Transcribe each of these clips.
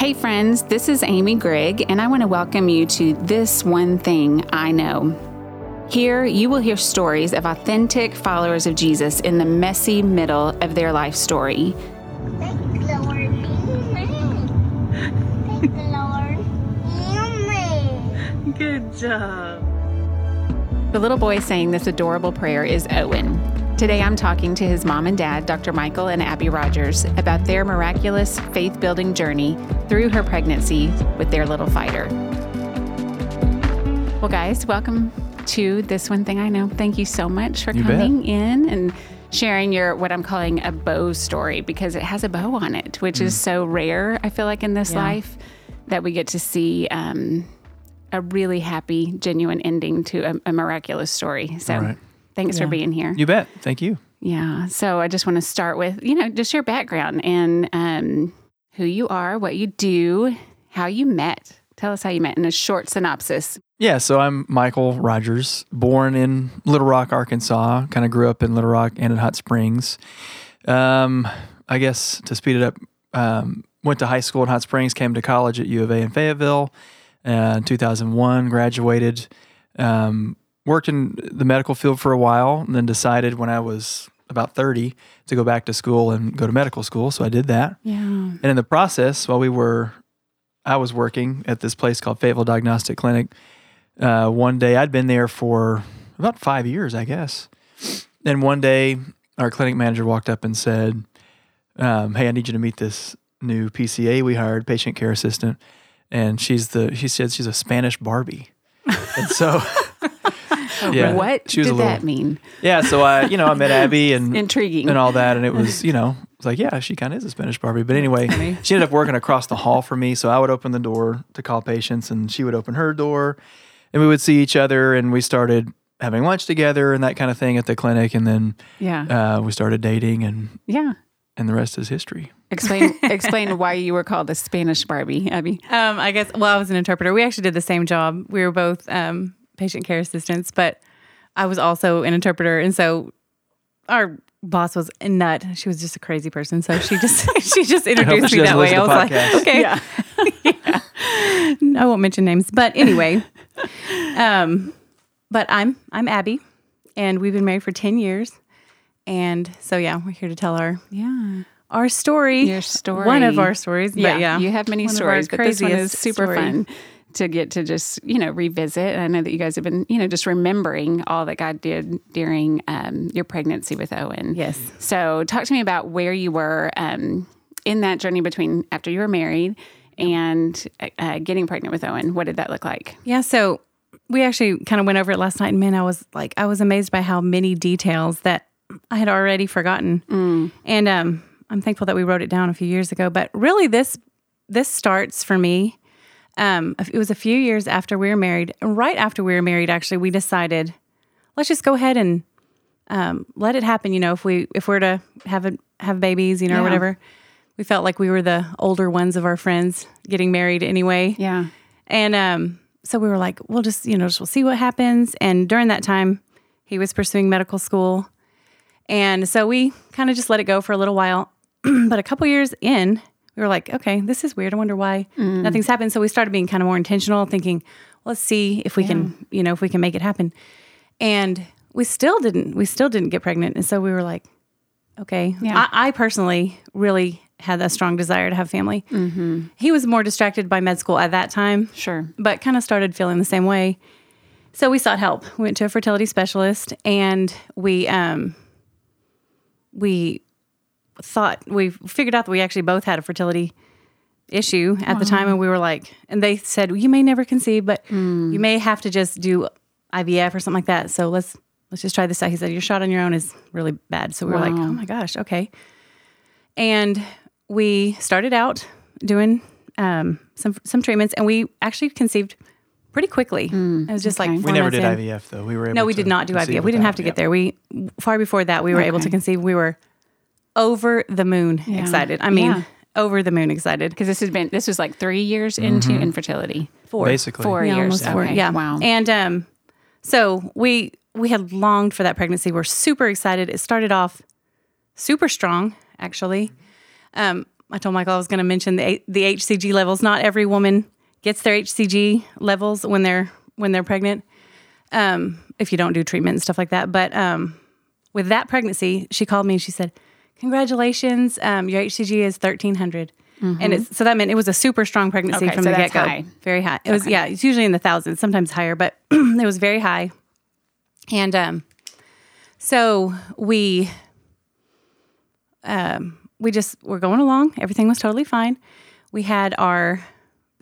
Hey, friends, this is Amy Grigg, and I want to welcome you to This One Thing I Know. Here, you will hear stories of authentic followers of Jesus in the messy middle of their life story. Thank you, Lord. Thank you, Lord. Yummy. Good job. The little boy saying this adorable prayer is Owen. Today, I'm talking to his mom and dad, Dr. Michael and Abby Rogers, about their miraculous faith building journey through her pregnancy with their little fighter. Well, guys, welcome to This One Thing I Know. Thank you so much for You bet. coming in and sharing your what I'm calling a bow story because it has a bow on it, which Mm. is so rare, I feel like, in this Yeah. life that we get to see. Um, a really happy, genuine ending to a, a miraculous story. So, All right. Thanks for being here. You bet. Thank you. Yeah. So I just want to start with, you know, just your background and um, who you are, what you do, how you met. Tell us how you met in a short synopsis. Yeah, so I'm Michael Rogers, born in Little Rock, Arkansas. Kind of grew up in Little Rock and in Hot Springs. Um, I guess to speed it up, um, went to high school in Hot Springs, came to college at U of A in Fayetteville. Uh, in 2001, graduated. Um, worked in the medical field for a while, and then decided when I was about 30 to go back to school and go to medical school. So I did that. Yeah. And in the process, while we were, I was working at this place called Fayetteville Diagnostic Clinic. Uh, one day, I'd been there for about five years, I guess. And one day, our clinic manager walked up and said, um, "Hey, I need you to meet this new PCA we hired, patient care assistant." And she's the, she said she's a Spanish Barbie. and so, yeah, what she was did a little, that mean? yeah. So I, you know, I met Abby and Intriguing. and all that. And it was, you know, it's like, yeah, she kind of is a Spanish Barbie. But anyway, she ended up working across the hall from me. So I would open the door to call patients and she would open her door and we would see each other and we started having lunch together and that kind of thing at the clinic. And then yeah. uh, we started dating and, yeah. and the rest is history. Explain explain why you were called the Spanish Barbie, Abby. Um, I guess. Well, I was an interpreter. We actually did the same job. We were both um, patient care assistants, but I was also an interpreter, and so our boss was a nut. She was just a crazy person, so she just she just introduced she me that way. I was like, okay, yeah. I won't mention names, but anyway, um, but I'm I'm Abby, and we've been married for ten years, and so yeah, we're here to tell our Yeah. our story. Your story. One of our stories. But yeah. You have many One stories, but this one is super story. fun to get to just, you know, revisit. And I know that you guys have been, you know, just remembering all that God did during um, your pregnancy with Owen. Yes. So talk to me about where you were um, in that journey between after you were married and uh, getting pregnant with Owen. What did that look like? Yeah. So we actually kind of went over it last night. And man, I was like, I was amazed by how many details that I had already forgotten. And um, I'm thankful that we wrote it down a few years ago. But really, this this starts for me. Um, it was a few years after we were married. Right after we were married, actually, we decided let's just go ahead and um, let it happen. You know, if we if we're to have a, have babies, you know, Yeah. or whatever. We felt like we were the older ones of our friends getting married anyway. Yeah. And um, so we were like, we'll just, you know, just we'll see what happens. And during that time, he was pursuing medical school. And so we kind of just let it go for a little while. but a couple years in, we were like, okay, this is weird. I wonder why nothing's happened. So we started being kind of more intentional, thinking, let's see if we can, you know, if we can make it happen. And we still didn't, we still didn't get pregnant. And so we were like, okay. Yeah. I, I personally really had a strong desire to have family. He was more distracted by med school at that time Sure. but kind of started feeling the same way. So we sought help. We went to a fertility specialist, and we um, we thought we figured out that we actually both had a fertility issue at the time, and we were like, and they said you may never conceive, but you may have to just do IVF or something like that. So let's let's just try this out. He said your shot on your own is really bad. So we were like, oh my gosh, okay. And we started out doing um, some some treatments, and we actually conceived pretty quickly. it was just okay. like We four We never did in. IVF though. We were able No, we to did not do IVF. We didn't have to get yeah. there. We far before that we were able to conceive. We were over the moon Yeah. excited. I mean, Yeah. over the moon excited. Because this has been, this was like three years into infertility. Four. Basically. Four Yeah, years. almost four. Okay. Yeah. Wow. And um, so we we had longed for that pregnancy. We're super excited. It started off super strong, actually. Um, I told Michael I was going to mention the the HCG levels. Not every woman gets their HCG levels when they're when they're pregnant. Um, if you don't do treatment and stuff like that, but um, with that pregnancy, she called me and she said, "Congratulations, um, your HCG is thirteen And it's, so that meant it was a super strong pregnancy Okay, from so the get go. high. Very high. It was yeah. It's usually in the thousands, sometimes higher, but it was very high. And um, so we um, we just were going along. Everything was totally fine. We had our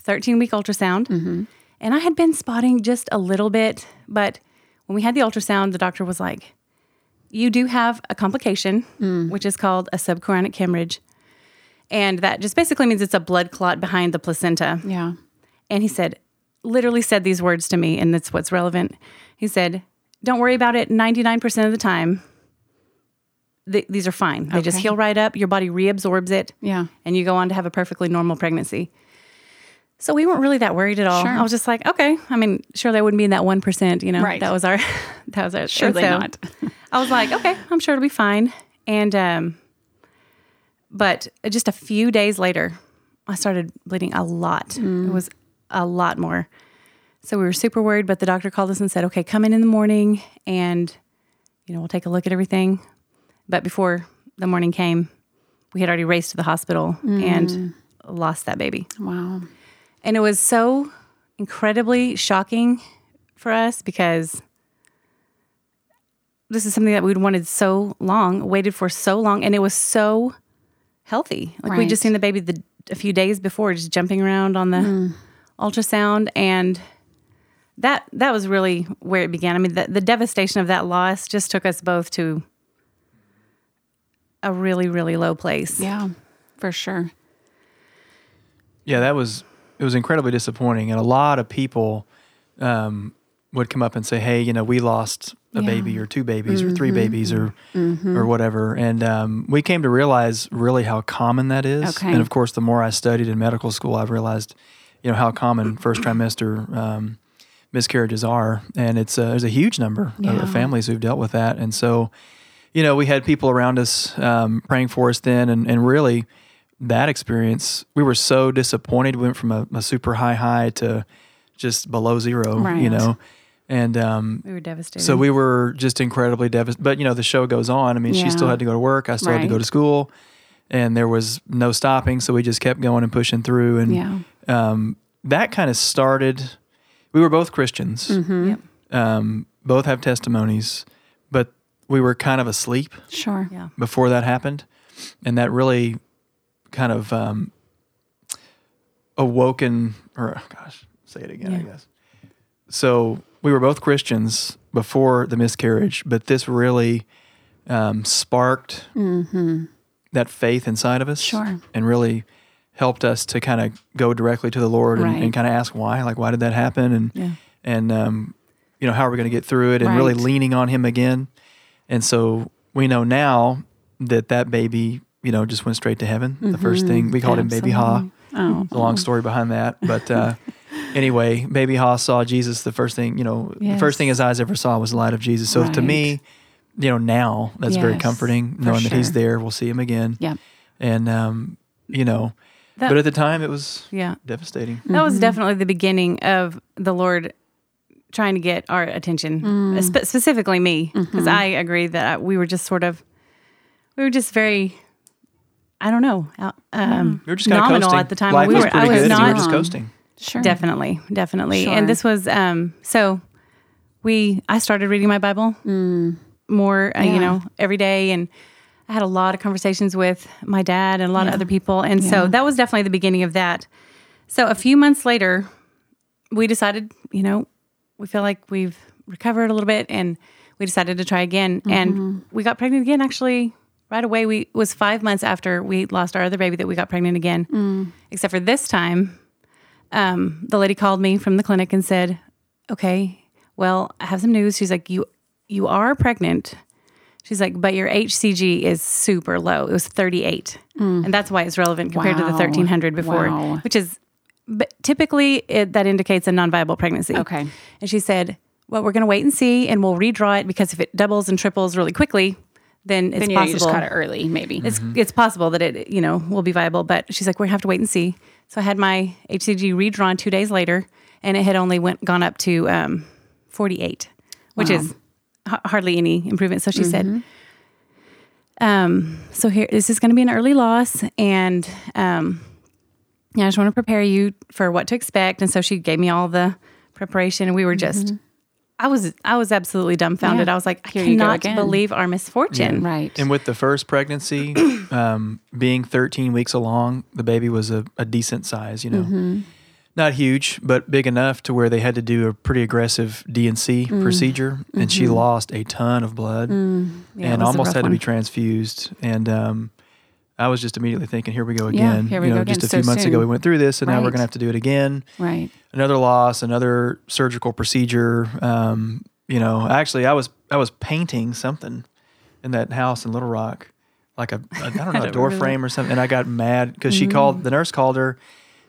13 week ultrasound, and I had been spotting just a little bit, but when we had the ultrasound, the doctor was like, "You do have a complication, mm. which is called a subchorionic hemorrhage." And that just basically means it's a blood clot behind the placenta. Yeah. And he said, literally said these words to me, and that's what's relevant. He said, Don't worry about it 99% of the time. Th- these are fine. They just heal right up. Your body reabsorbs it. Yeah. And you go on to have a perfectly normal pregnancy. So we weren't really that worried at all. Sure. I was just like, okay. I mean, surely I wouldn't be in that 1%, you know? Right. That was our, that was our, and Surely so not. I was like, okay, I'm sure it'll be fine. And, um, but just a few days later, I started bleeding a lot. It was a lot more. So we were super worried, but the doctor called us and said, okay, come in in the morning and, you know, we'll take a look at everything. But before the morning came, we had already raced to the hospital and lost that baby. Wow. And it was so incredibly shocking for us because this is something that we'd wanted so long, waited for so long, and it was so healthy. Like we just seen the baby the, a few days before, just jumping around on the mm. ultrasound, and that that was really where it began. I mean, the, the devastation of that loss just took us both to a really, really low place. Yeah. For sure. Yeah, that was it was incredibly disappointing, and a lot of people um, would come up and say, "Hey, you know, we lost a Yeah. baby or two babies or three babies or or whatever," and um, we came to realize really how common that is. Okay. And of course, the more I studied in medical school, I've realized, you know, how common first trimester um, miscarriages are, and it's uh, there's a huge number of- Yeah. of families who've dealt with that, and so. You know, we had people around us um, praying for us then, and, and really, that experience, we were so disappointed. We went from a, a super high high to just below zero, Right. you know. And um, We were devastated. so we were just incredibly devastated. But, you know, the show goes on. I mean, she still had to go to work. I still had to go to school. And there was no stopping. So we just kept going and pushing through. And Yeah. um, that kind of started. We were both Christians, Mm-hmm. Yep. um, both have testimonies, but we were kind of asleep Sure. Yeah. before that happened, and that really kind of um, awoken, or gosh, say it again, I guess. So we were both Christians before the miscarriage, but this really um, sparked that faith inside of us, Mm-hmm. Sure. and really helped us to kind of go directly to the Lord and, Right. and kind of ask why, like why did that happen, and Yeah. and um, you know how are we going to get through it, and really leaning on Him again. And so we know now that that baby, you know, just went straight to heaven. The first thing we called him Baby Ha. Oh. It's a long story behind that, but uh, anyway, Baby Ha saw Jesus. The first thing, you know, the first thing his eyes ever saw was the light of Jesus. So to me, you know, now that's very comforting, for knowing that He's there. We'll see Him again. Yep. And um, you know, That- but at the time, it was Yeah. devastating. That was definitely the beginning of the Lord trying to get our attention, uh, spe- specifically me, because I agree that I, we were just sort of, we were just very, I don't know, um, We were just kind of nominal coasting. at the time. Life we was were, pretty I was good. and we were not just coasting. Sure. definitely, definitely, Sure. and this was um. So we, I started reading my Bible more, uh, Yeah. you know, every day, and I had a lot of conversations with my dad and a lot of other people, and so that was definitely the beginning of that. So a few months later, we decided, you know, we feel like we've recovered a little bit, and we decided to try again, and we got pregnant again. Actually, right away, we it was five months after we lost our other baby that we got pregnant again. Except for this time, um, the lady called me from the clinic and said, "Okay, well, I have some news." She's like, "You you are pregnant." She's like, "But your HCG is super low. It was 38, and that's why it's relevant compared to the 1300 before, Wow. which is." But typically, it, that indicates a non-viable pregnancy. Okay. And she said, "Well, we're going to wait and see, and we'll redraw it because if it doubles and triples really quickly, then it's then you, know, you possible. just caught it early, maybe. It's it's possible that it you know will be viable, but she's like, we have to wait and see. So I had my HCG redrawn two days later, and it had only went gone up to um, 48, which Wow. is h- hardly any improvement. So she said, um, so here this is going to be an early loss, and um, yeah, I just want to prepare you for what to expect. And so she gave me all the preparation, and we were just. I was I was absolutely dumbfounded. Yeah. I was like, I Here you cannot again. believe our misfortune. right. And with the first pregnancy, um, being 13 weeks along, the baby was a, a decent size, you know. Mm-hmm. Not huge, but big enough to where they had to do a pretty aggressive D&C Mm. procedure. And she lost a ton of blood Yeah, and almost rough had to be transfused. And um, I was just immediately thinking, here we go again. Yeah, here we you know, go just again a few months soon. ago, we went through this, and now we're going to have to do it again. right. Another loss, another surgical procedure. Um, you know, actually, I was I was painting something in that house in Little Rock, like a, a I don't know, a door remember. frame or something, and I got mad because she called the nurse called her,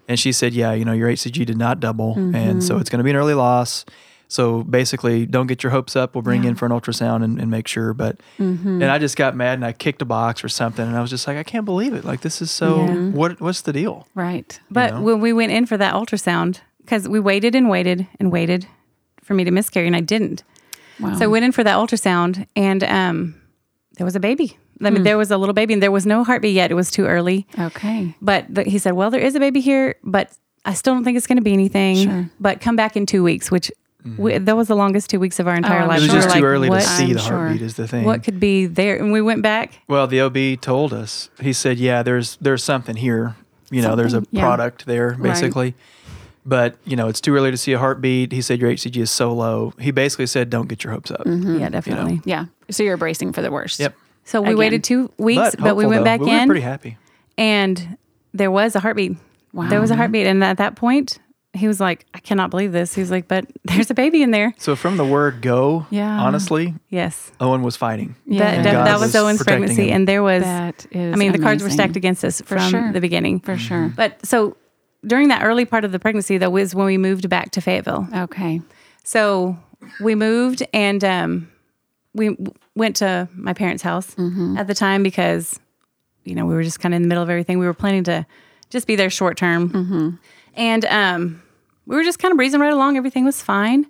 and she said, "Yeah, you know, your HCG did not double, and so it's going to be an early loss." So basically, don't get your hopes up. We'll bring you in for an ultrasound and, and make sure. But and I just got mad and I kicked a box or something, and I was just like, I can't believe it. Like this is so. Yeah. What what's the deal? Right. But know? when we went in for that ultrasound, because we waited and waited and waited for me to miscarry, and I didn't. Wow. So I went in for that ultrasound, and um, there was a baby. I mean, there was a little baby, and there was no heartbeat yet. It was too early. okay. But the, he said, "Well, there is a baby here, but I still don't think it's going to be anything. Sure. But come back in two weeks." Which we, mm-hmm. that was the longest two weeks of our entire oh, I'm life. It was sure. We just too like, early what, to see I'm the sure. heartbeat. Is the thing. What could be there? And we went back. Well, the OB told us. He said, "Yeah, there's there's something here. You know, there's a yeah. product there, basically. But you know, it's too early to see a heartbeat." He said, "Your HCG is so low." He basically said, "Don't get your hopes up." Mm-hmm. Yeah, definitely. Yeah. So you're bracing for the worst. Yep. So we Again. waited two weeks, but, we hopeful, went though. back we in. were pretty happy. and there was a heartbeat. Wow. There was a heartbeat, and at that point, he was like, "I cannot believe this." He was like, "But there's a baby in there." So from the word go, Yeah. honestly, Yes, Owen was fighting. Yeah. that, that, was was Owen's pregnancy, him. and there was. That is I mean, the cards were stacked against us from sure. the beginning. For mm-hmm. sure. But so during that early part of the pregnancy, though, was when we moved back to Fayetteville. Okay. So we moved and um, we w- went to my parents' house mm-hmm. at the time because, you know, we were just kind of in the middle of everything. We were planning to just be there short term. Mm-hmm. And um, we were just kind of breezing right along. Everything was fine.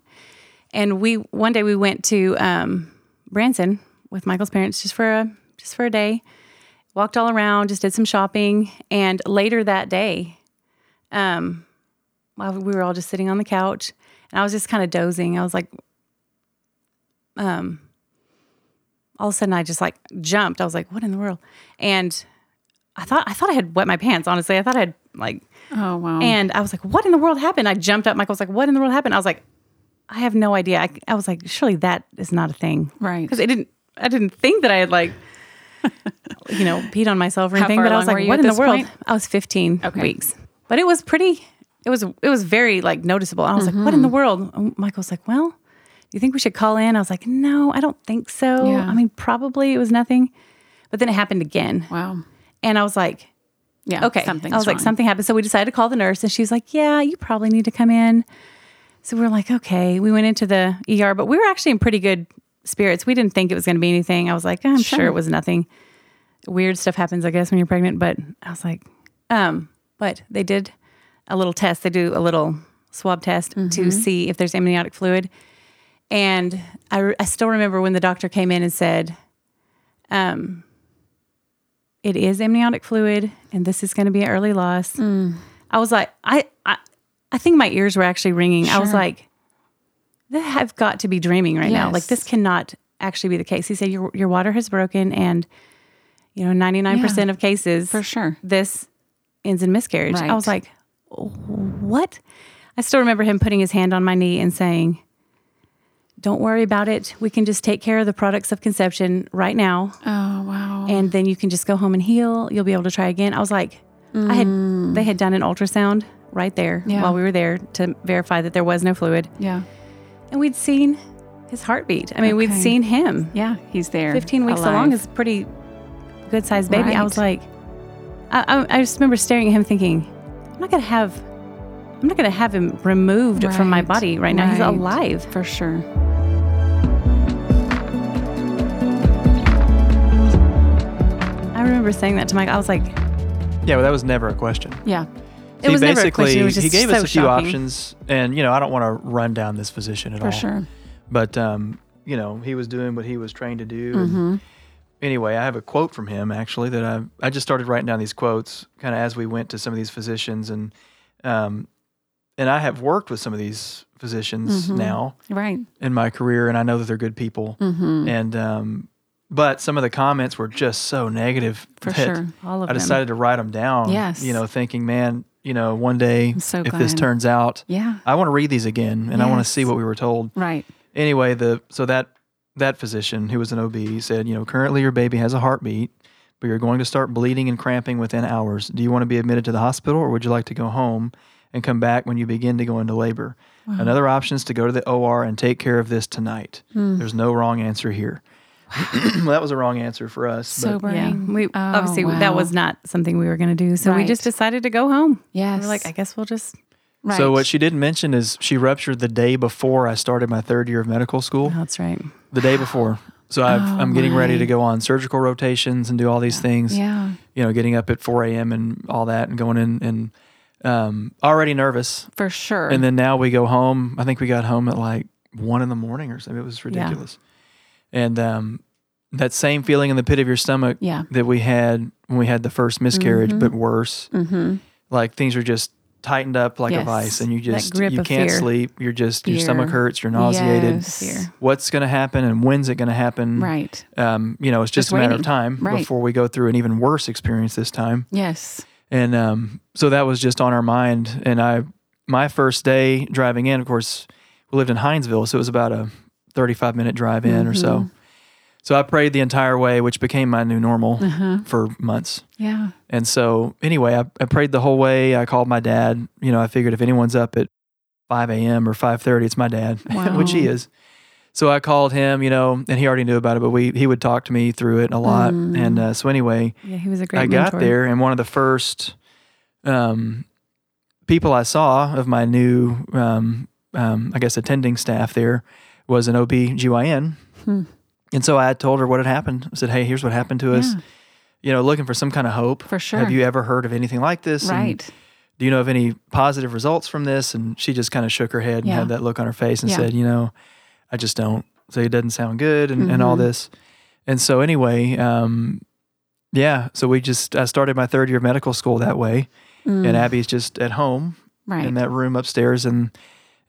And we one day we went to um, Branson with Michael's parents just for a just for a day. Walked all around, just did some shopping, and later that day, um, while we were all just sitting on the couch, and I was just kind of dozing. I was like, um, all of a sudden I just like jumped. I was like, what in the world? And I thought I thought I had wet my pants. Honestly, I thought I had like, Oh wow. and I was like, what in the world happened? I jumped up. Michael was like, what in the world happened? I was like, I have no idea. I, I was like, surely that is not a thing, Right. Because I didn't I didn't think that I had like. you know, peed on myself or anything, but I was like, "What in the world?" point? I was 15 Okay. weeks, but it was pretty. It was it was very like noticeable. I was like, "What in the Mm-hmm. world?" And Michael's like, "Well, do you think we should call in?" I was like, "No, I don't think so. Yeah. I mean, probably it was nothing." But then it happened again, wow. And I was like, Yeah. "Okay." Something's I was like, wrong. "Something happened." So we decided to call the nurse, and she's like, "Yeah, you probably need to come in." So we're like, "Okay." We went into the ER, but we were actually in pretty good spirits. We didn't think it was going to be anything. I was like, "I'm sure Sure. it was nothing." Weird stuff happens, I guess, when you're pregnant. But I was like, um, but they did a little test. They do a little swab test Mm-hmm. to see if there's amniotic fluid. And I, I still remember when the doctor came in and said, um, it is amniotic fluid and this is going to be an early loss. Mm. I was like, I, I, I think my ears were actually ringing. I was like, I've got to be dreaming right now. Like this cannot actually be the case. He said, your, your water has broken and, you know, 99% Yeah. of cases For sure. this ends in miscarriage. I was like, what? I still remember him putting his hand on my knee and saying, don't worry about it. We can just take care of the products of conception right now. Oh wow. And then you can just go home and heal. You'll be able to try again. I was like, I had, mm. they had done an ultrasound right there Yeah. while we were there to verify that there was no fluid. yeah. And we'd seen his heartbeat. I mean, we'd seen him. Yeah. He's there. 15 weeks alive. along is a pretty good sized baby. I was like, I, I, I just remember staring at him thinking, I'm not going to have, I'm not going to have him removed from my body right now. He's alive. for sure. Remember saying that to Mike. I was like, Yeah, well, that was never a question. Yeah. It he was never a basically question, it was he gave so us a few shocking. options, and you know I don't want to run down this physician at For all. For sure. But um, you know he was doing what he was trained to do. Mm-hmm. Anyway, I have a quote from him actually that I I just started writing down these quotes kind of as we went to some of these physicians and um, and I have worked with some of these physicians Mhm. now Right. in my career, and I know that they're good people. Mm-hmm. And um, but some of the comments were just so negative For sure. all of I them. decided to write them down. Yes. you know, thinking, man, you know, one day so if this turns out, Yeah. I want to read these again, and I want to see what we were told. Right. Anyway, the so that that physician who was an OB said, you know, currently your baby has a heartbeat, but you're going to start bleeding and cramping within hours. Do you want to be admitted to the hospital, or would you like to go home and come back when you begin to go into labor? Another option is to go to the OR and take care of this tonight. Hmm. There's no wrong answer here. well, that was a wrong answer for us. but- Sobering. Yeah, we Oh, obviously that was not something we were going to do, so we just decided to go home. Yes. We were like, I guess we'll just. Right. So what she didn't mention is she ruptured the day before I started my third year of medical school. Oh, that's right. The day before. So I've, Oh, I'm getting ready to go on surgical rotations and do all these things. Yeah. You know, getting up at 4 a.m. and all that, and going in and um, already nervous. For sure. And then now we go home. I think we got home at like one in the morning or something. It was Yeah. And um, that same feeling in the pit of your stomach yeah. that we had when we had the first miscarriage, Mhm. but worse. Mm-hmm. Like things are just tightened up like Yes. a vice, and you just you can't fear. sleep. You're just your stomach hurts. You're nauseated. Yes. What's going to happen and when's it going to happen? Right. Um, you know, it's just, Just a matter waiting. of time Right. before we go through an even worse experience this time. Yes. And um, so that was just on our mind. And I, my first day driving in, of course, we lived in Hindsville, so it was about a 35 minute drive in or so. Mhm. So I prayed the entire way, which became my new normal Uh-huh. for months. Yeah. And so anyway, I, I prayed the whole way. I called my dad. You know, I figured if anyone's up at 5 a.m. or 5:30, it's my dad, which he is. So I called him, you know, and he already knew about it, but we he would talk to me through it a lot. Mm. And uh, so anyway, Yeah, he was a great I mentor. got there, and one of the first um, people I saw of my new, um, um, I guess, attending staff there was an OB/GYN. Hmm. And so I told her what had happened. I said, "Hey, here's what happened to us. Yeah. You know, looking for some kind of hope. For sure. Have you ever heard of anything like this? And do you know of any positive results from this?" And she just kind of shook her head and Yeah. had that look on her face and Yeah. said, "You know, I just don't. So it doesn't sound good, and, and all Mhm. this." And so anyway, um, yeah. So we just I started my third year of medical school that way, Mm. and Abby's just at home right. in that room upstairs in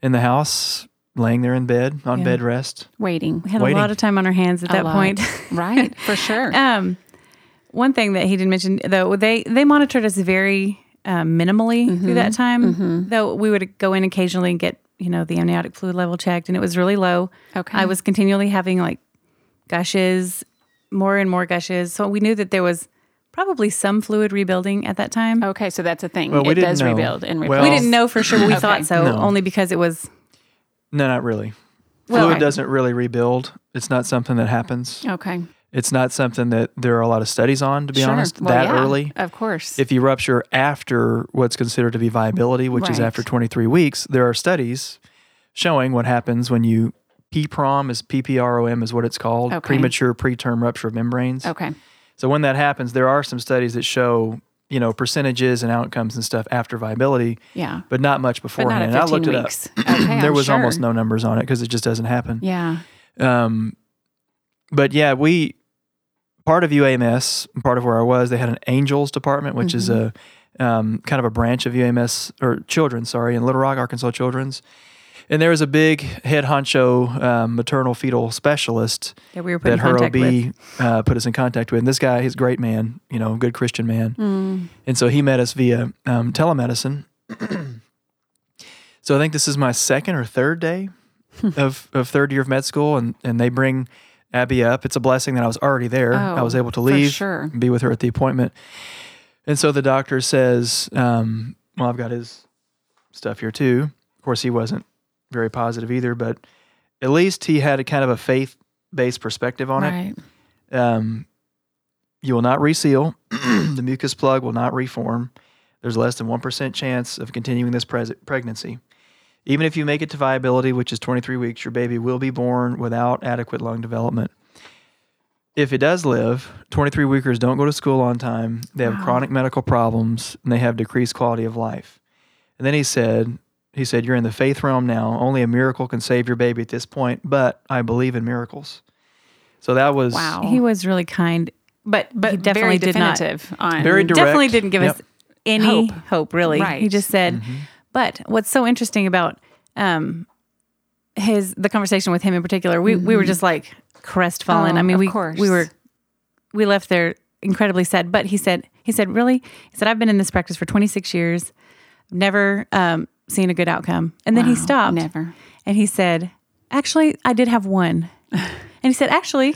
in the house, laying there in bed on Yeah. bed rest. Waiting. We had waiting. a lot of time on our hands at A that lot. point. Right. For sure. Um, one thing that he didn't mention though, they they monitored us very um, minimally through that time. Mhm. Though we would go in occasionally and get you know the amniotic fluid level checked, and it was really low. Okay. I was continually having like gushes, more and more gushes. So we knew that there was probably some fluid rebuilding at that time. Okay, so that's a thing. Well, we it didn't does know. rebuild and Well- rebuild. we didn't know for sure, but we Okay. thought so No. only because it was No, not really. Well, Fluid I- doesn't really rebuild. It's not something that happens. Okay. It's not something that there are a lot of studies on, to be Sure. honest, Well, that yeah, early. Of course. If you rupture after what's considered to be viability, which is Right. after 23 weeks, there are studies showing what happens when you PPROM is PPROM is what it's called, Okay. premature preterm rupture of membranes. okay. So when that happens, there are some studies that show, you know, percentages and outcomes and stuff after viability, Yeah. but not much beforehand. And I looked weeks. it up. Okay. there was sure. almost no numbers on it because it just doesn't happen. Yeah. Um, but yeah, we part of UAMS, part of where I was, they had an angels department, which is a Mm-hmm. um, kind of a branch of UAMS or children, sorry, in Little Rock, Arkansas Children's. And there was a big head honcho um, maternal fetal specialist that we were put in that her contact with. OB uh, put us in contact with. And this guy, he's a great man, you know, a good Christian man. Mm. And so he met us via um, telemedicine. so I think this is my second or third day of, of third year of med school, and, and they bring Abby up. It's a blessing that I was already there. I was Oh, able to leave, sure. and be with her at the appointment. And so the doctor says, um, well, I've got his stuff here too. Of course, he wasn't very positive either, but at least he had a kind of a faith based perspective on it um, you will not reseal. the mucus plug will not reform. There's less than 1% chance of continuing this pres- pregnancy. Even if you make it to viability, which is 23 weeks, your baby will be born without adequate lung development. if it does live, 23 weekers don't go to school on time. They have Wow. chronic medical problems and they have decreased quality of life. And then he said, he said, you're in the faith realm now. Only a miracle can save your baby at this point, but I believe in miracles. So that was Wow. He was really kind, but but he definitely very did not. definitive on Very direct. Definitely didn't give us any Hope. hope, really. Right. He just said, Mm-hmm. but what's so interesting about um, his the conversation with him in particular, we we were just like crestfallen. Oh, I mean, of we course. we were we left there incredibly sad. But he said he said really he said I've been in this practice for 26 years, never um, seen a good outcome. And then he stopped. never. And he said, actually, I did have one. and he said, actually,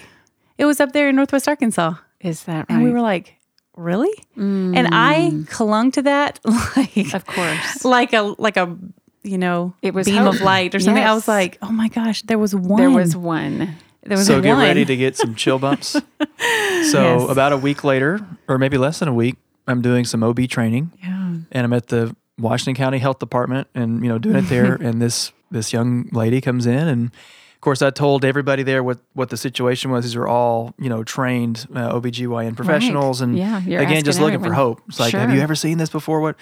it was up there in Northwest Arkansas. Is that right? And we were like, really? And I mm. clung to that like of course. like a like a you know It was beam hope. of light or something. I was like, oh my gosh, there was one. There was one. there was so one. get ready to get some chill bumps. so Yes. about a week later, or maybe less than a week, I'm doing some OB training. Yeah. and I'm at the Washington County Health Department and you know doing it there. And this this young lady comes in and of course I told everybody there what what the situation was. These are all you know trained uh, OBGYN professionals and Yeah, again just looking for hope. It's like have you ever seen this before? What?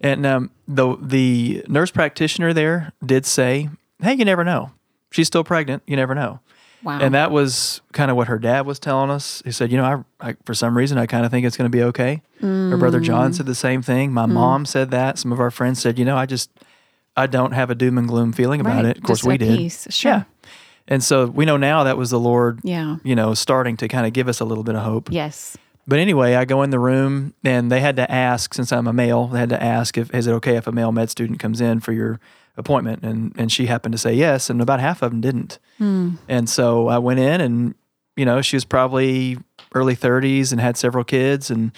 And um, the the nurse practitioner there did say hey you never know. She's still pregnant. You never know Wow. and that was kind of what her dad was telling us. He said, you know, I, I for some reason I kind of think it's going to be okay. Her brother Mm. John said the same thing. My mom said that. Some of our friends said, you know, I just I don't have a doom and gloom feeling about Right, it. Of course, just we did. peace, sure. Yeah. And so we know now that was the Lord, Yeah. you know, starting to kind of give us a little bit of hope. Yes. But anyway, I go in the room and they had to ask, since I'm a male, they had to ask if is it okay if a male med student comes in for your appointment, and and she happened to say yes, and about half of them didn't. And so I went in, and you know she was probably early 30s and had several kids, and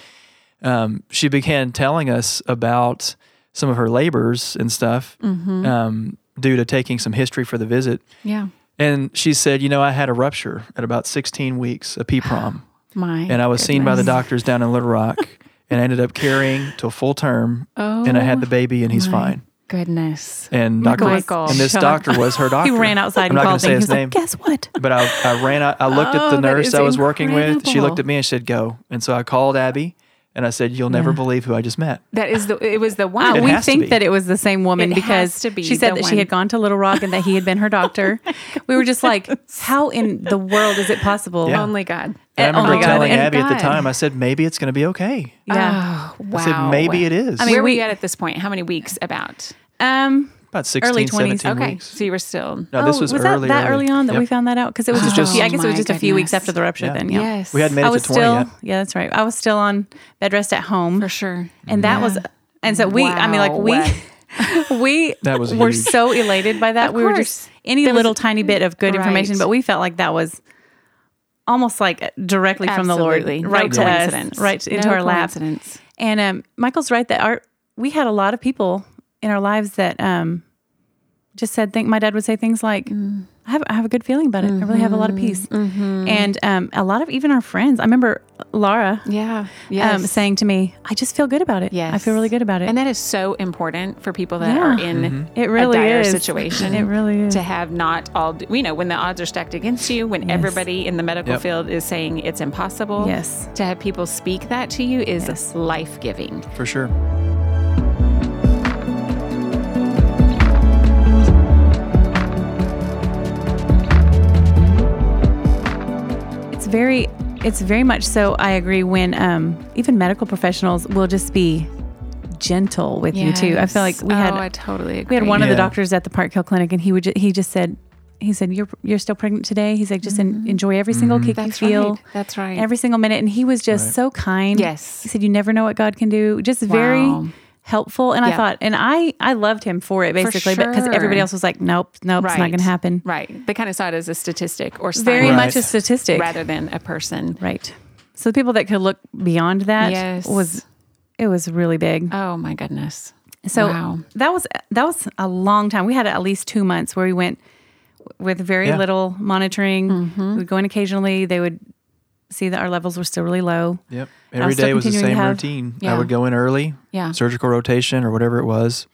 um, she began telling us about some of her labors and stuff um, due to taking some history for the visit. Yeah. And she said, you know, I had a rupture at about 16 weeks, a PPROM My. and I was seen by the doctors down in Little Rock, and I ended up carrying to a full term, and I had the baby, and he's my fine. Goodness. And Dr. Michael. and this doctor was her doctor. He ran outside I'm and not called going to say his was like, name, guess what? but I, I ran out. I looked at Oh, the nurse I was working with. She looked at me and said, "Go." And so I called Abby, and I said, "You'll never Yeah. believe who I just met." That is the. It was the one. Uh, It we has to think be. that it was the same woman It because to be she said the that she had gone to Little Rock and that he had been her doctor. we were just like, how in the world is it possible? Yeah. Only God. And I Oh remember my God. telling And Abby at the time, I said, "Maybe it's going to be okay." Yeah. Oh, wow. I said, "Maybe it is." I mean, Where were we- at at this point? How many weeks about? Um, about 16, early 20s. 17 Okay. weeks. So you were still. No, this oh, was, that early, that early on that Yep. we found that out because it was This just was a few, I guess it was Oh just my a few weeks after the rupture. Yeah. Then yeah, Yes. We hadn't made I it was to 20 still yet. yeah, that's right. I was still on bed rest at home For sure. and that was and so we I mean like we we That was were huge. so elated by that. Of we were just any There was- little tiny bit of good information, but we felt like that was almost like directly from the Absolutely. Lord, No right to us, right into No our lap. And um, Michael's right that our we had a lot of people in our lives that um, just said think my dad would say things like I have I have a good feeling about it. I really have a lot of peace. And um, a lot of even our friends. I remember Laura Yeah. Yes. um, saying to me, "I just feel good about it. Yes. I feel really good about it." And that is so important for people that Yeah. are in it really a dire is situation. It really is. to have not all you know when the odds are stacked against you when everybody in the medical Yep. field is saying it's impossible Yes. to have people speak that to you is Yes. life-giving for sure. Very, it's very much so. I agree. When um, even medical professionals will just be gentle with you too. I feel like we oh, had I totally agree. we had one of the doctors at the Park Hill Clinic, and he would ju- he just said he said you're you're still pregnant today. He's like just en- enjoy every single kick That's you feel. right. That's right. Every single minute, and he was just Right. so kind. Yes. he said you never know what God can do. Just very Wow. Helpful, and I thought, and I I loved him for it basically, because sure. everybody else was like, nope, nope, it's not going to happen. right they kind of saw it as a statistic or Very science much a statistic, rather than a person right? So the people that could look beyond that Yes. was it was really big. oh my goodness So wow that was that was a long time. We had at least two months where we went with very Yeah. little monitoring. Mm-hmm. We'd go in occasionally. They would see that our levels were still really low. Yep. Every day was the same have- routine. Yeah. I would go in early, Yeah. surgical rotation or whatever it was.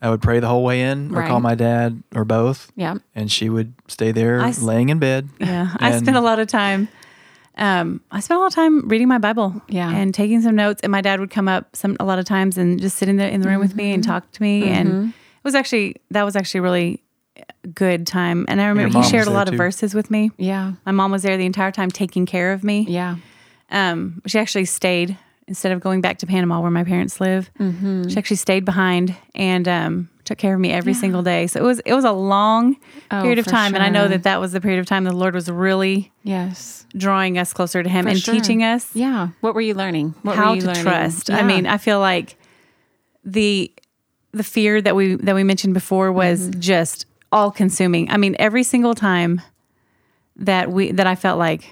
I would pray the whole way in or call my dad or both. yeah And she would stay there I laying in bed. Yeah, I spent a lot of time um, I spent a lot of time reading my Bible, Yeah. and taking some notes. And my dad would come up some a lot of times and just sit in the in the room with me and Mm-hmm. talk to me. And it was actually that was actually really good time. And I remember he shared a there lot of verses with me. Yeah. My mom was there the entire time taking care of me. Yeah. Um, she actually stayed instead of going back to Panama where my parents live. Mm-hmm. She actually stayed behind and um, took care of me every single day. So it was it was a long Oh, period of for time, and I know that that was the period of time the Lord was really Yes. drawing us closer to Him For and sure. teaching us Yeah. What were you learning? What were how you to learning? trust. I mean, I feel like the the fear that we that we mentioned before was Mm-hmm. just all consuming. I mean, every single time that we that I felt like,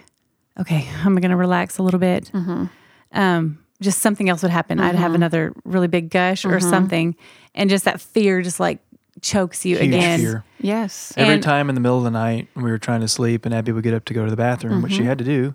okay, I'm going to relax a little bit. Mm-hmm. Um, just something else would happen. I'd have another really big gush or Mm-hmm. something, and just that fear just like chokes you Huge again. fear. yes. Every And- time in the middle of the night when we were trying to sleep and Abby would get up to go to the bathroom, which she Mm-hmm. had to do,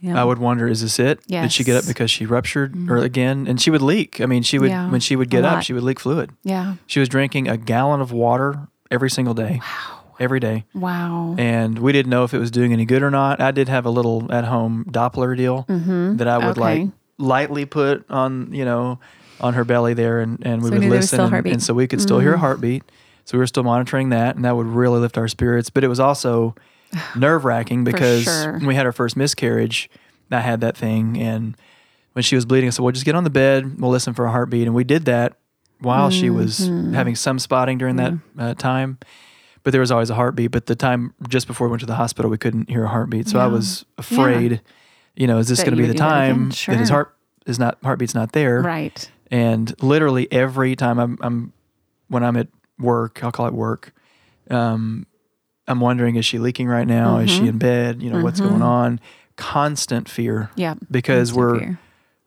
Yeah. I would wonder, is this it? Did she get up because she ruptured or again? And she would leak. I mean, she would, Yeah. when she would get up, she would leak fluid. Yeah. She was drinking a gallon of water every single day. Wow. Every day. Wow. And we didn't know if it was doing any good or not. I did have a little at home Doppler deal that I would Okay. like lightly put on, you know, on her belly there and, and we So would was listen and, and so we could still hear a heartbeat. So we were still monitoring that and that would really lift our spirits. But it was also nerve wracking because sure. when we had our first miscarriage, I had that thing and when she was bleeding, I said, Well just get on the bed, we'll listen for a heartbeat. And we did that while she was Mm-hmm. having some spotting during that uh, time but there was always a heartbeat. But the time just before we went to the hospital, we couldn't hear a heartbeat. So I was afraid, you know, is this going to be the do that time that his heart is not heartbeat's not there? Right. And literally every time I'm, I'm when I'm at work, I'll call it work. Um, I'm wondering, is she leaking right now? Is Mm-hmm. she in bed? You know, what's going on? Constant fear Yeah. because we're fear.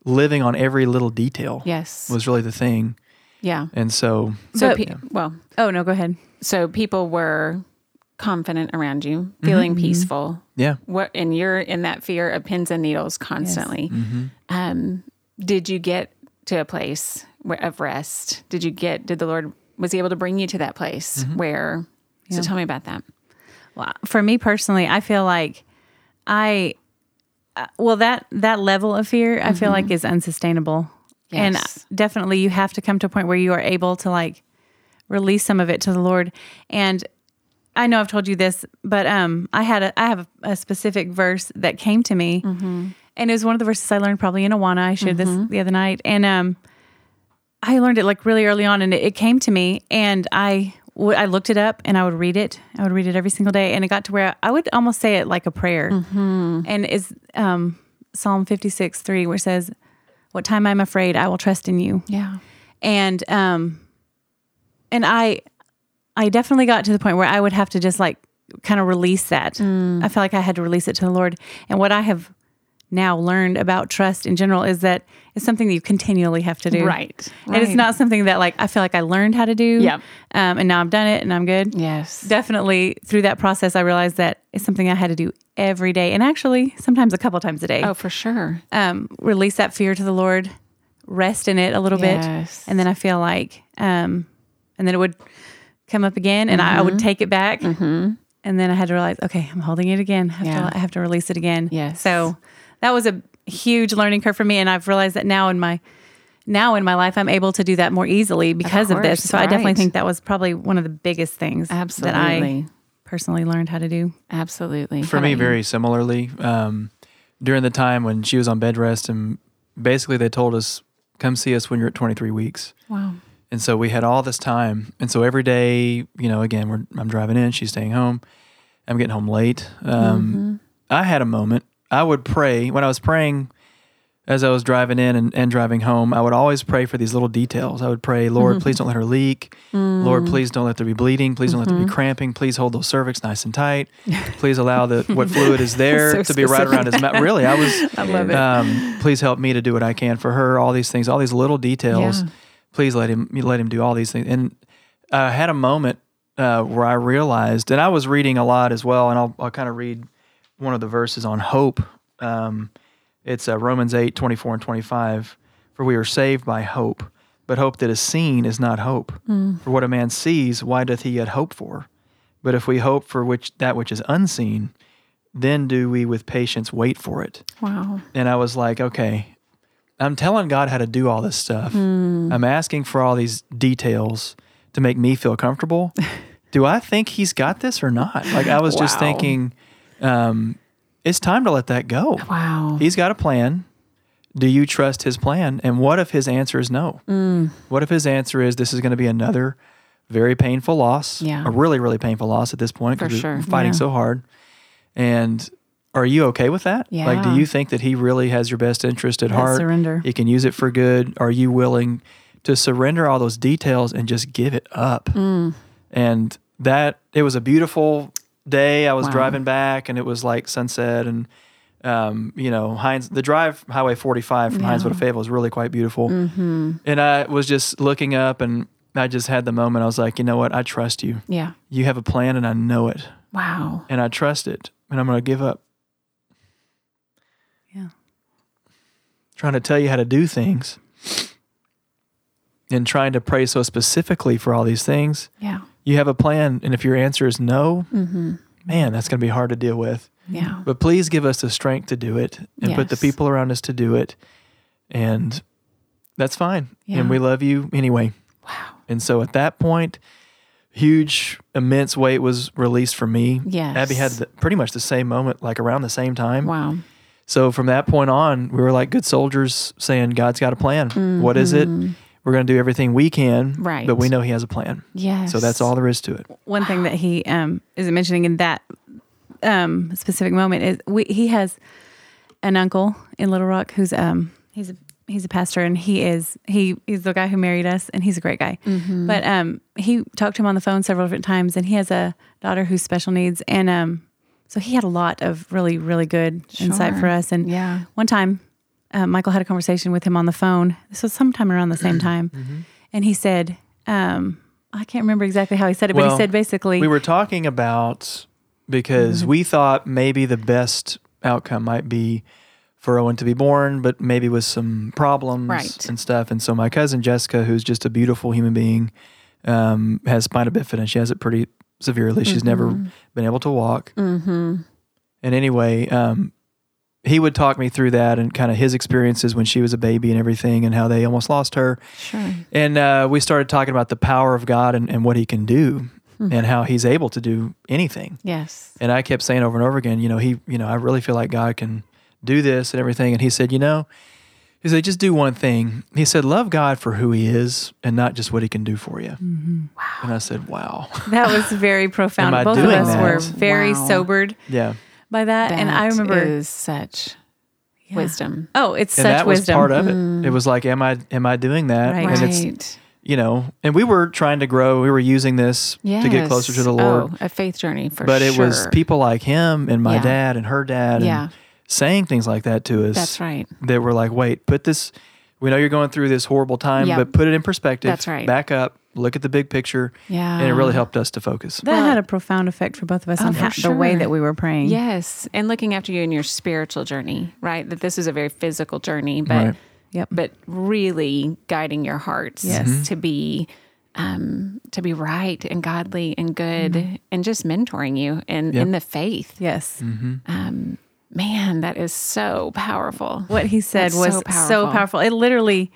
living on every little detail. Yes. was really the thing. Yeah. And so So, But- pe- well, Oh no, go ahead. so people were confident around you, feeling Mm-hmm. peaceful. yeah, What and you're in that fear of pins and needles constantly. Mm-hmm. Um, did you get to a place where, of rest? Did you get? Did the Lord was He able to bring you to that place Mm-hmm. where? So tell me about that. Well, for me personally, I feel like I, uh, well, that that level of fear, I feel like is unsustainable, and definitely you have to come to a point where you are able to like release some of it to the Lord. And I know I've told you this, but um, I had a I have a, a specific verse that came to me, and it was one of the verses I learned probably in Awana. I shared this the other night, and um, I learned it like really early on, and it, it came to me, and I I looked it up, and I would read it. I would read it every single day, and it got to where I would almost say it like a prayer, and it's um, Psalm fifty six three, where it says, "What time I'm afraid, I will trust in you." Yeah. and um and i i definitely got to the point where i would have to just like kind of release that i felt like i had to release it to the lord and what i have now learned about trust in general is that it's something that you continually have to do Right. and it's not something that like i feel like i learned how to do Yep. um, and now i've done it and i'm good Yes. definitely through that process i realized that it's something i had to do every day and actually sometimes a couple times a day Oh, for sure. um, release that fear to the Lord, rest in it a little bit, and then I feel like, um, and then it would come up again, and I, I Mm-hmm. would take it back, and then I had to realize, okay, I'm holding it again. I have, Yeah. to, I have to release it again. Yes. So that was a huge learning curve for me, and I've realized that now in my now in my life, I'm able to do that more easily because of, this. course, So I definitely think that was probably one of the biggest things that I personally learned how to do. Absolutely. for How me you? very similarly um, during the time when she was on bed rest and basically they told us come see us when you're at 23 weeks Wow. and so we had all this time and so every day you know again we're, i'm driving in she's staying home i'm getting home late um, i had a moment i would pray when i was praying as I was driving in and, and driving home, I would always pray for these little details. I would pray, Lord, please don't let her leak. Lord, please don't let there be bleeding. Please don't let there be cramping. Please hold those cervix nice and tight. Please allow the what fluid is there So to be right around his mouth. Really, I was. I love it. Um, please help me to do what I can for her. All these things, all these little details. Yeah. Please let him let him do all these things. And I had a moment uh, where I realized, and I was reading a lot as well. And I'll I'll kind of read one of the verses on hope. Um, it's uh, Romans 8, 24 and 25. For we are saved by hope, but hope that is seen is not hope. For what a man sees, why doth he yet hope for? But if we hope for which that which is unseen, then do we with patience wait for it. Wow. And I was like, okay, I'm telling God how to do all this stuff. Hmm. I'm asking for all these details to make me feel comfortable. do I think He's got this or not? Like, I was just thinking, um, it's time to let that go. Wow. He's got a plan. Do you trust his plan? And what if his answer is no? Mm. What if his answer is this is going to be another very painful loss? Yeah. A really, really painful loss at this point because sure. we're fighting Yeah. so hard. And are you okay with that? Yeah. Like, do you think that he really has your best interest at That heart? surrender. He can use it for good. Are you willing to surrender all those details and just give it up? Mm. And that, it was a beautiful day. I was Wow. driving back and it was like sunset and, um, you know, Heinz, the drive Highway 45 from Yeah. Hindsville to Fayetteville was really quite beautiful. Mm-hmm. And I was just looking up and I just had the moment. I was like, you know what? I trust you. Yeah. You have a plan and I know it. Wow. And I trust it. And I'm going to give up. Yeah. Trying to tell you how to do things and trying to pray so specifically for all these things. Yeah. You have a plan. And if your answer is no, Mm-hmm. man, that's going to be hard to deal with. Yeah. But please give us the strength to do it and put the people around us to do it. And that's fine. Yeah. And we love you anyway. Wow. And so at that point, huge, immense weight was released for me. Yes. Abby had the, pretty much the same moment, like around the same time. Wow. So from that point on, we were like good soldiers saying, God's got a plan. What is it? We're going to do everything we can. Right. But we know He has a plan. Yes. So that's all there is to it. One thing that he um, is mentioning in that um, specific moment is we, he has an uncle in Little Rock who's um, he's a he's a pastor and he is he he's the guy who married us and he's a great guy. Mm-hmm. But um, he talked to him on the phone several different times and he has a daughter who's special needs and um, so he had a lot of really really good insight for us. And Yeah. one time, uh, Michael had a conversation with him on the phone. This was sometime around the same time, Mm-hmm. and he said, um, I can't remember exactly how he said it, but he said basically, We were talking about because Mm-hmm. we thought maybe the best outcome might be for Owen to be born, but maybe with some problems Right. and stuff. And so my cousin Jessica, who's just a beautiful human being, um, has spina bifida and she has it pretty severely. She's never been able to walk. Mm-hmm. And anyway, um, he would talk me through that and kind of his experiences when she was a baby and everything and how they almost lost her. Sure. And uh, we started talking about the power of God and, and what he can do and how he's able to do anything. Yes. And I kept saying over and over again, you know, he, you know, I really feel like God can do this and everything. And he said, you know, he said, just do one thing. He said, love God for who he is and not just what he can do for you. Wow. And I said, wow. that was very profound. Am I Both of us that? were very Wow. sobered yeah. By that, and I That remember, is such Yeah. wisdom. oh, it's And such that was wisdom. part of it. Mm. It was like, am I, am I doing that? Right. And Right. it's, you know, and we were trying to grow. We were using this to get closer to the Lord. Oh, a faith journey for but sure. But it was people like him and my Yeah. dad and her dad Yeah. and saying things like that to us That's right. that were like wait put this we know you're going through this horrible time Yep. but put it in perspective That's right. back up look at the big picture Yeah. and it really helped us to focus That Well- had a profound effect for both of us Oh, on for how, the way that we were praying. Yes, and looking after you in your spiritual journey, right? That this is a very physical journey, but Right. Yep. but really guiding your hearts Yes. Mm-hmm. to be um, to be right and godly and good, and just mentoring you in Mm-hmm. Yep. in the faith. Yes. Um, man, that is so powerful. What he said That's was so so powerful. powerful. It literally,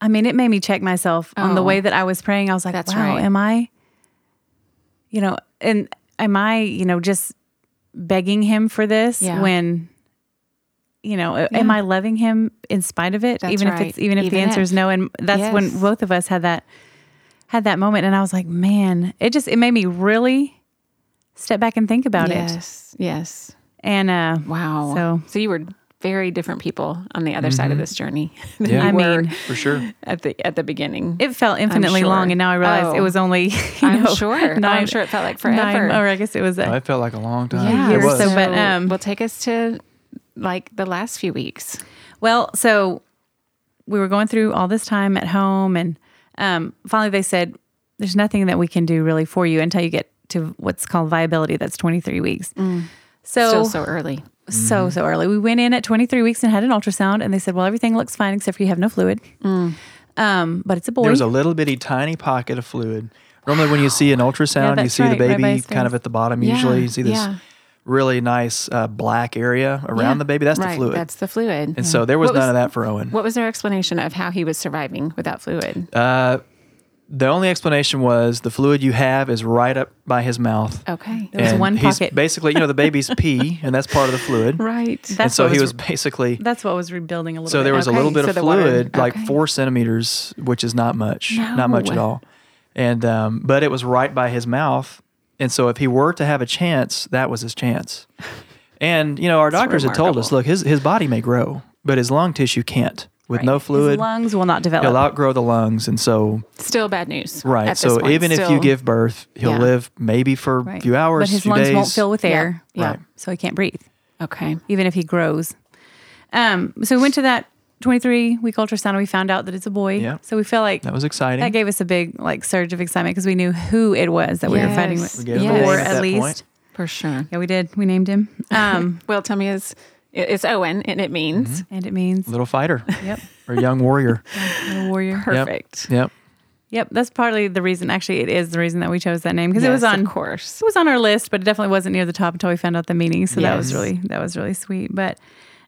I mean, it made me check myself on the Oh. way that I was praying. I was like, That's wow, right. am I, you know, and am I, you know, just begging him for this Yeah. when, you know, am I loving him in spite of it? That's even if it's, even if the Even answer is no. And that's Yes. when both of us had that, had that moment. And I was like, man, it just, it made me really step back and think about it. yes, yes. And, uh, Wow. So- so you were very different people on the other side of this journey. than Yeah. you I were mean, for sure at the at the beginning. It felt infinitely sure. long, and now I realize Oh. it was only. You I'm know, sure. I'm sure it felt like nine- forever. or I guess it was. Oh, A, it felt like a long time yeah. it years, was so- but, um, well, take us to like the last few weeks. well, so we were going through all this time at home, and um, finally they said, "There's nothing that we can do really for you until you get to what's called viability. That's 23 weeks." So Still so early. So so early. We went in at 23 weeks and had an ultrasound, and they said, "Well, everything looks fine except for you have no fluid." Um, but it's a boy. there was a little bitty tiny pocket of fluid normally when you see an ultrasound Yeah, you that's see the right, by baby his kind of face. at the bottom usually you see this yeah. really nice uh, black area around Yeah. the baby. That's right. the fluid. That's the fluid. and so there was What none was- of that for Owen. What was their explanation of how he was surviving without fluid? Uh, the only explanation was the fluid you have is right up by his mouth. Okay. There was And one he's pocket. basically, you know, the baby's pee, and that's part of the fluid. Right. That's and so what he was- was basically. That's what was rebuilding a little So bit. So there was a little bit so of the water- fluid, like four centimeters, which is not much, not much at all. And um, but it was right by his mouth, and so if he were to have a chance, that was his chance. And you know, our doctors had told us, look, his his body may grow, but his lung tissue can't. With no His fluid, lungs will not develop. he'll outgrow the lungs, and so Still bad news. right. at this So point. even if you give birth, he'll Yeah. live maybe for a few hours, but his few lungs days. won't fill with air, Yeah. Right. so he can't breathe, Okay. even if he grows. Um, so we went to that 23 week ultrasound and we found out that it's a boy. Yeah. So we feel like That was exciting. that gave us a big like surge of excitement because we knew who it was that we were fighting with. We gave him a Or at at least. point. For sure. Yeah, we did. We named him. Um, Well, tell me is it's Owen, and it means and it means Little fighter yep, or young warrior. little warrior. perfect. Yep. Yep, that's partly the reason. Actually, it is the reason that we chose that name because it was on of course. it was on our list, but it definitely wasn't near the top until we found out the meaning. So that was really that was really sweet. But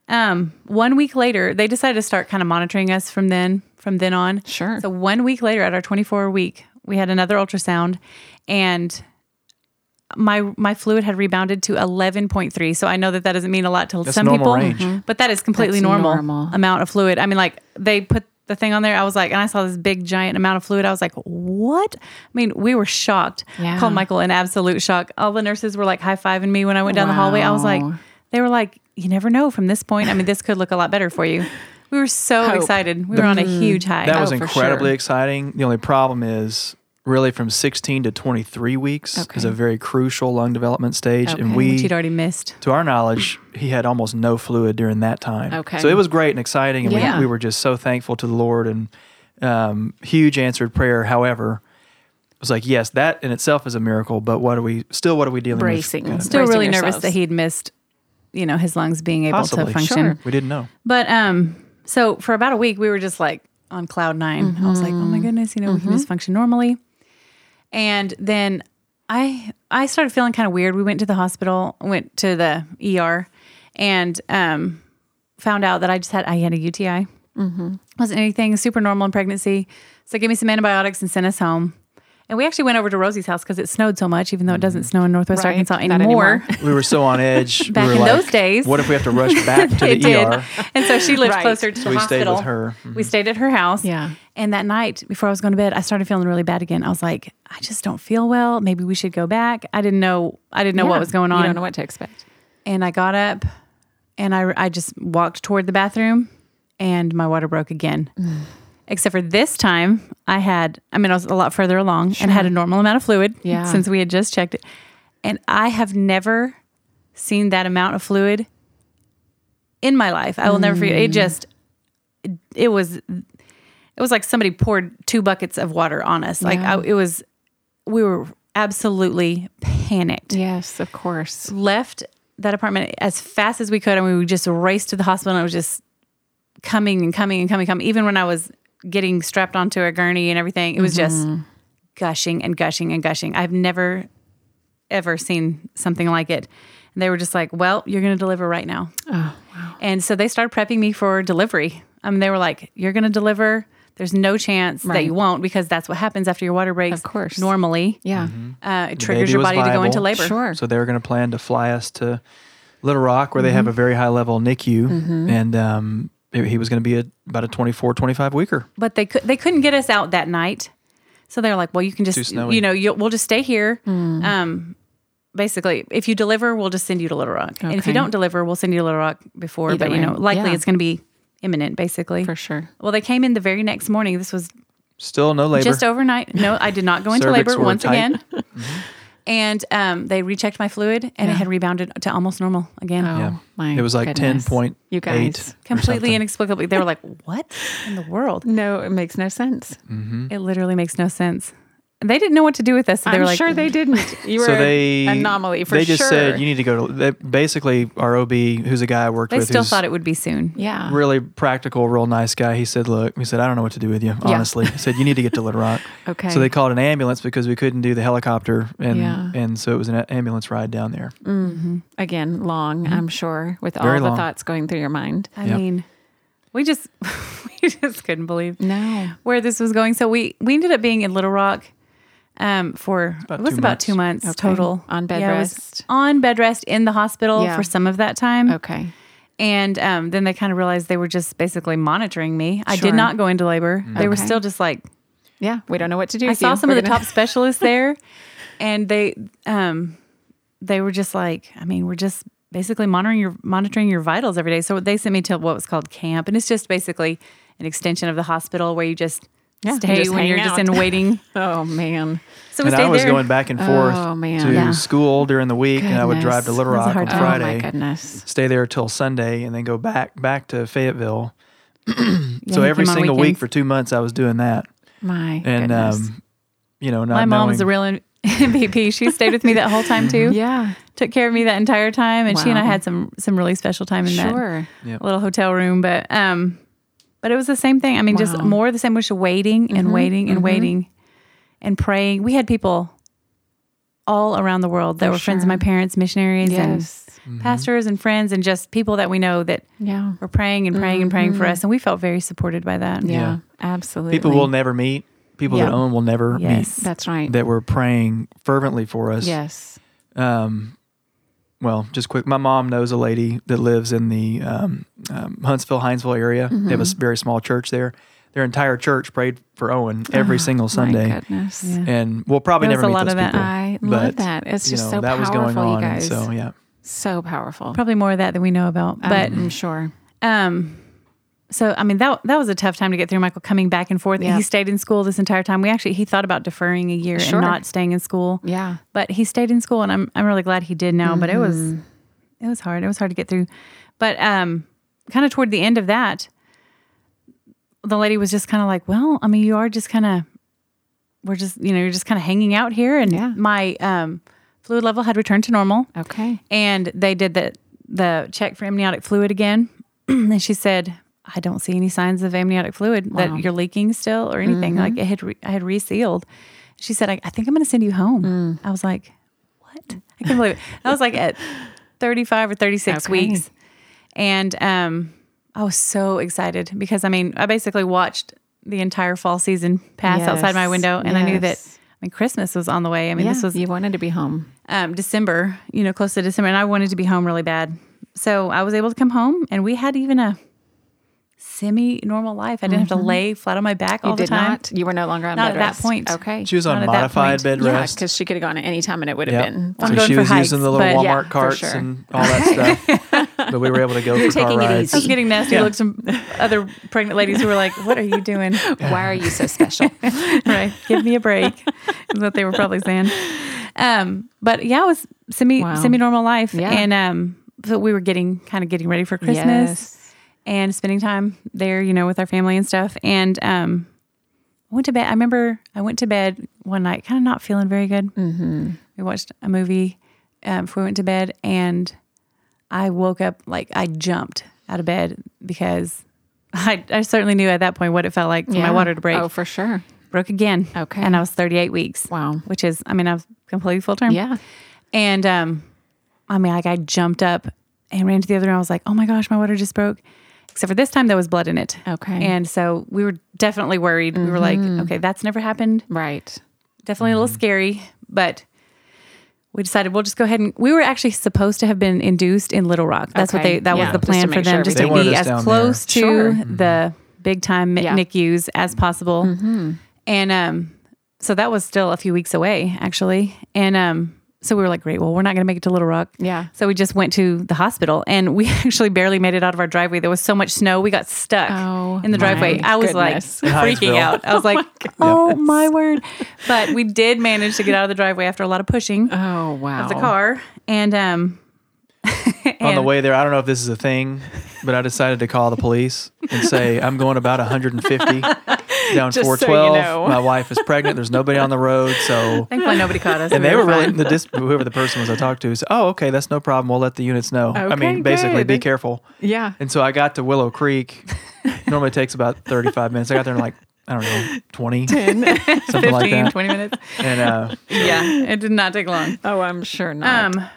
um, one week later, they decided to start kind of monitoring us from then from then on. Sure. So one week later, at our 24 week, we had another ultrasound, and my my fluid had rebounded to 11.3. So I know that that doesn't mean a lot to That's some normal people, range. Mm-hmm. but that is completely normal, normal. amount of fluid. I mean, like they put the thing on there. I was like, and I saw this big giant amount of fluid. I was like, what? I mean, we were shocked. Yeah. Called Michael in absolute shock. All the nurses were like high fiving me when I went down the hallway. I was like, they were like, you never know from this point. I mean, this could look a lot better for you. We were so Hope. excited. We were on a mm-hmm. huge high. That oh, was Oh, incredibly sure. exciting. The only problem is really from 16 to 23 weeks is a very crucial lung development stage. Okay. And which we, he'd already missed. to our knowledge, he had almost no fluid during that time. Okay. So it was great and exciting. And Yeah. we, we were just so thankful to the Lord and um, huge answered prayer. However, it was like, yes, that in itself is a miracle, but what are we still, what are we dealing Bracing. with? Kind of- Still Bracing really nervous that he'd missed, you know, his lungs being able Possibly. to function. Sure. we didn't know. But um, so for about a week, we were just like on cloud 9 I was like, oh my goodness, you know, we can just function normally. And then I I started feeling kind of weird. We went to the hospital, went to the ER, and um, found out that I just had I had a UTI. Wasn't anything super normal in pregnancy. So they gave me some antibiotics and sent us home. And we actually went over to Rosie's house because it snowed so much, even though it doesn't snow in Northwest Right. Arkansas anymore. anymore. We were so on edge. Back we in like, those days. What if we have to rush back to the did. ER? And so she lived Right. closer to So the we stayed hospital. with her. Mm-hmm. We stayed at her house. Yeah. And that night, before I was going to bed, I started feeling really bad again. I was like, I just don't feel well. Maybe we should go back. I didn't know. I didn't know Yeah. what was going You on. don't know what to expect. and I got up, and I I just walked toward the bathroom, and my water broke again. Mm. Except for this time, I had. I mean, I was a lot further along and had a normal amount of fluid. Yeah. Since we had just checked it, and I have never seen that amount of fluid in my life. I will never forget. Mm. It just. It, it was. It was like somebody poured two buckets of water on us. Like Yeah. I, it was. We were absolutely panicked Yes, of course. left that apartment as fast as we could and we just raced to the hospital and it was just coming and coming and coming coming even when i was getting strapped onto a gurney and everything it was just mm-hmm. gushing and gushing and gushing i've never ever seen something like it and they were just like well you're going to deliver right now Oh, wow. and so they started prepping me for delivery I mean, they were like you're going to deliver there's no chance that you won't because that's what happens after your water breaks Of course. normally Yeah. uh, it triggers your was body to go into labor Sure. So they were going to plan to fly us to Little Rock, where they have a very high level NICU, and um, he he was going to be a, about a 24, 25 weeker. but they could they couldn't get us out that night. So they're like, "Well, you can just you know you we'll just stay here." Um, basically, if you deliver, we'll just send you to Little Rock, and if you don't deliver, we'll send you to Little Rock before. Either but you know, likely yeah. it's going to be imminent, basically. For sure. Well, they came in the very next morning. This was Still no labor. just overnight. No, I did not go into labor once tight. again. And um, they rechecked my fluid, and Yeah. it had rebounded to almost normal again. Oh, Yeah. my it was like goodness. 10.8. You guys. Completely inexplicably, they were like, "What in the world?" No, it makes no sense. It literally makes no sense. They didn't know what to do with us. So they I'm were like, sure they didn't. You were so they an anomaly for sure. They just sure. said you need to go to. They, basically, our OB, who's a guy I worked They with, still thought it would be soon. yeah. really practical, real nice guy. He said, "Look," he said, "I don't know what to do with you, Yeah. honestly." He said, "You need to get to Little Rock." Okay. So they called an ambulance because we couldn't do the helicopter, and Yeah. and so it was an ambulance ride down there. Again, long, I'm sure, with all Mm-hmm. Very the long. thoughts going through your mind. I Yep. mean, we just we just couldn't believe No. where this was going. So we we ended up being in Little Rock um, for about it was about months. two months Okay. total On bed Yeah, it was rest. on bed rest in the hospital Yeah. for some of that time. Okay. And um, then they kind of realized they were just basically monitoring me. I did not go into labor. They were still just like Yeah. We don't know what to do. I with saw you. some We're of the gonna- top specialists there, and they um, they were just like, I mean, we're just basically monitoring your monitoring your vitals every day. So they sent me to what was called camp, and it's just basically an extension of the hospital where you just Yeah, stay just when you're out. just in waiting. Oh, man. So we and stayed I was there. going back and forth Oh, man. to Yeah. school during the week, and I would drive to Little That was a Rock on time. Oh, Friday, my goodness. stay there till Sunday, and then go back back to Fayetteville. So he every single week for two months, I was doing that, My and goodness. um, you know, not My mom knowing, was a real MVP. She stayed with me that whole time too. yeah. Took care of me that entire time, and she and I had some some really special time in that Sure. little hotel room. But um, but it was the same thing. I mean, just Wow. more the same, was waiting and mm-hmm. waiting and mm-hmm. waiting and praying. We had people all around the world that For were friends of my parents, missionaries Yes. and pastors and friends, and just people that we know that Yeah. were praying and praying and praying for us, and we felt very supported by that. Yeah. Yeah. Absolutely. people we'll never meet, people that own will never Yes. That's right. meet, that were praying fervently for us. yes. Um, well, just quick, my mom knows a lady that lives in the um, um, Huntsville, Hindsville area. They have a s- Mm-hmm. very small church there. Their entire church prayed for Owen every single Oh, My Sunday, goodness. Yeah. and we'll probably There was never a meet lot those of that. people. I but, love that. It's you just know, so that was powerful, going on, you guys. so yeah. So powerful. Probably more of that than we know about. But I'm sure. Um, so I mean that that was a tough time to get through. Michael coming back and forth. Yeah. He stayed in school this entire time. We actually he thought about deferring a year Sure. and not staying in school, Yeah. but he stayed in school, and I'm I'm really glad he did now. But it was Mm-hmm. it was hard. It was hard to get through. But um, kind of toward the end of that, the lady was just kind of like, "Well, I mean, you are just kind of we're just you know you're just kind of hanging out here." And Yeah. my um, fluid level had returned to normal Okay. and they did the the check for amniotic fluid again and she said i don't see any signs of amniotic fluid Wow. that you're leaking still or anything like it had re- i had resealed she said i, I think i'm going to send you home i was like what i can't believe it i was like at 35 or 36 Okay. weeks and um i was so excited because i mean i basically watched the entire fall season pass outside my window and i knew that Yes. I mean, Christmas was on the way. I mean, yeah, this was you wanted to be home. um, December, you know, close to December, and I wanted to be home really bad. So I was able to come home, and we had even a semi-normal life. I didn't have to lay flat on my back all Mm-hmm. You the did time. not. You were no longer on Not bed at that point. Okay. She was on Not that modified point. bed yeah, rest. because she could have gone at any time and it would have Yep. been. I'm going she for was hikes, using the little Walmart Yeah, carts sure. and all that stuff. but we were able to go for car taking it rides. I was easy. getting nasty Yeah. looks from other pregnant ladies who were like, "What are you doing? Why are you so special? right? Give me a break." Is what they were probably saying. Um, but yeah, it was semi Wow. semi normal life, Yeah. and um, so we were getting kind of getting ready for Christmas. Yes. And spending time there, you know, with our family and stuff. And um, I went to bed. I remember I went to bed one night, kind of not feeling very good. Mm-hmm. We watched a movie um, before we went to bed, and I woke up like I jumped out of bed because I, I certainly knew at that point what it felt like for my water to break. Oh, for sure. Broke again. Okay. And I was 38 weeks. Wow. Which is, I mean, I was completely full term. Yeah. And um, I mean, like I jumped up and ran to the other room. I was like, oh my gosh, my water just broke. Except for this time, there was blood in it. Okay. And so we were definitely worried. We were like, okay, that's never happened. Right. Definitely a little scary, but we decided we'll just go ahead and we were actually supposed to have been induced in Little Rock. That's what they that Yeah, was the plan for make them, sure just to be as down close to Sure. the big time Yeah. NICUs as possible. And um, so that was still a few weeks away, actually. And um, so we were like, great, well, we're not going to make it to Little Rock. Yeah. So we just went to the hospital and we actually barely made it out of our driveway. There was so much snow. We got stuck Oh, in the driveway. I was goodness. like freaking out. I was like, oh my word. But we did manage to get out of the driveway after a lot of pushing Oh, wow. of the car. And um On the way there, I don't know if this is a thing, but I decided to call the police and say I'm going about 150. down Just so you 412. know. My wife is pregnant. There's nobody on the road. So, Thankfully, nobody caught us. and We they were really, the dis- whoever the person was I talked to said, oh, okay, that's no problem. We'll let the units know. I mean, basically, be careful. Yeah. And so I got to Willow Creek. Normally takes about 35 minutes. I got there in like, I don't know, 20, something 15, like that. 20 minutes. And uh, Yeah, it did not take long. Oh, I'm sure not. Um,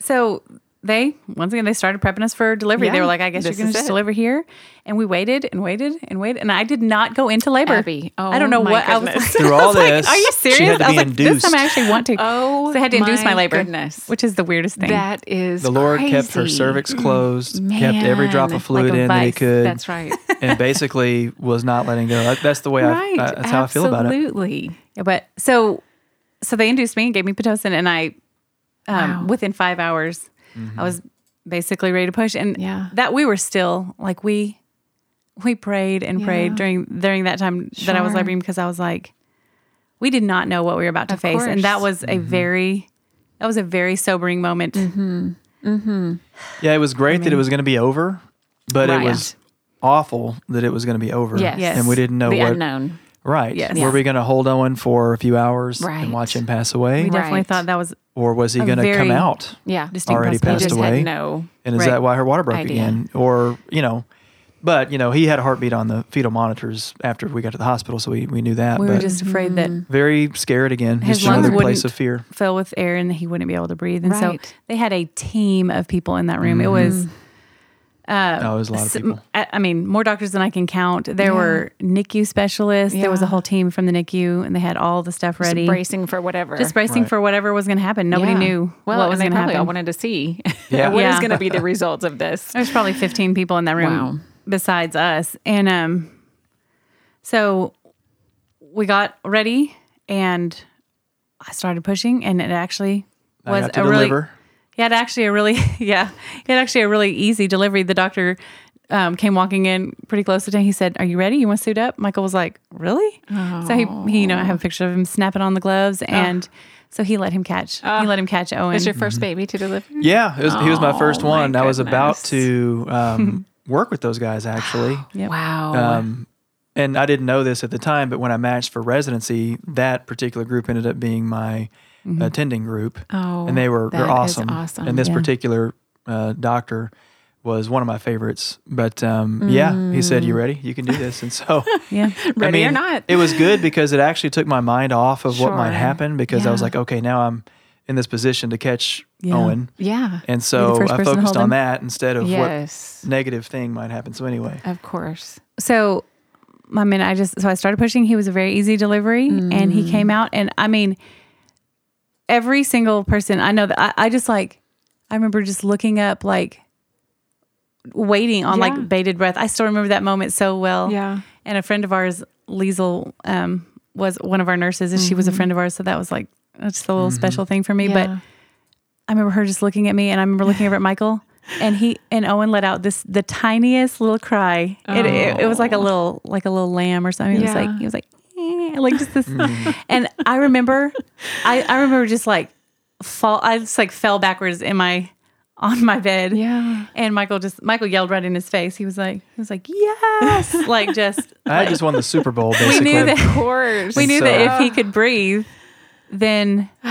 so they once again they started prepping us for delivery. They were like, "I guess you're going to just it. deliver here," and we waited and waited and waited, and I did not go into labor. Abby, oh I don't know my what I was. goodness. through all this, Are you she serious? had to I was be like, this time I actually want to. Oh, so they had to induce my my labor, goodness. which is the weirdest thing. that is The Lord kept her cervix closed, kept every drop of fluid like a in that he could, That's right. and basically was not letting go. That's the way right. I, I that's how I feel about it. Absolutely. Yeah, but so so they induced me and gave me pitocin, and I um, Wow. within five hours, I was basically ready to push, and Yeah. that we were still like we we prayed and prayed during during that time that I was Sure. laboring because I was like, we did not know what we were about to Of face, and that course. was a very that was a very sobering moment. Mm-hmm. Mm-hmm. Yeah, it was great that it was going to be over, but Right. it was awful that it was going to be over. Yes. Yes. and we didn't know the what. unknown. Right. Yes. Were we going to hold Owen for a few hours Right. and watch him pass away, We definitely Right. thought that was or was he going to come out? Yeah. distinct Already You possibility. passed just away. had no. And is Right. that why her water broke Idea. again? Or, you know, but, you know, he had a heartbeat on the fetal monitors after we got to the hospital. So we, we knew that. We but were just afraid that mm-hmm. very scared again. His just lungs another place wouldn't- of fear. fill with air and he wouldn't be able to breathe. And so they had a team of people in that room. It was, mm-hmm. Uh, it was a lot of people. I, I mean, more doctors than I can count. There were NICU specialists. There was a whole team from the NICU, and they had all the stuff Just ready, bracing for whatever. just bracing Right. for whatever was going to happen. Nobody Yeah. knew well, what was going to happen. I wanted to see Yeah. what is Yeah. going to be the results of this. There was probably 15 people in that room Wow. besides us. And um, so we got ready and I started pushing, and it actually was got to a really, deliver. He had actually a really, yeah, he had actually a really easy delivery. The doctor um, came walking in pretty close to him. He said, Are you ready? You want to suit up? Michael was like, Really? So he, he, you know, I have a picture of him snapping on the gloves. And so he let him catch, he let him catch Owen. Was your first baby to deliver? Yeah, it was, he was my first Oh, my one. I was about to um, work with those guys actually. Yep. Wow. Um, and I didn't know this at the time, but when I matched for residency, that particular group ended up being my attending group. Oh, and they were they're that is awesome. awesome. And this Yeah. particular uh, doctor was one of my favorites. But um, yeah, he said, "You ready? You can do this." And so, yeah. I Ready or not. it was good because it actually took my mind off of what might happen because I was like, okay, now I'm in this position to catch Yeah. Owen, yeah. and so I focused on that instead of Yes. what negative thing might happen. So anyway, Of course. so I mean, I just so I started pushing. He was a very easy delivery, and Mm. he came out. And I mean, every single person I know that I, I just like. I remember just looking up, like waiting on Yeah. like bated breath. I still remember that moment so well. Yeah. And a friend of ours, Liesel, um, was one of our nurses, and she was a friend of ours. So that was like just a little special thing for me. But I remember her just looking at me, and I remember looking over at Michael, and he and Owen let out this the tiniest little cry. It, it, it was like a little like a little lamb or something. It was like he was like "Eh," like just this, and I remember, I I remember just like fall. I just like fell backwards in my on my bed. Yeah. And Michael just Michael yelled right in his face. He was like he was like yes, like just I just won the Super Bowl. we Basically, knew Of that course. we knew that if he could breathe, then if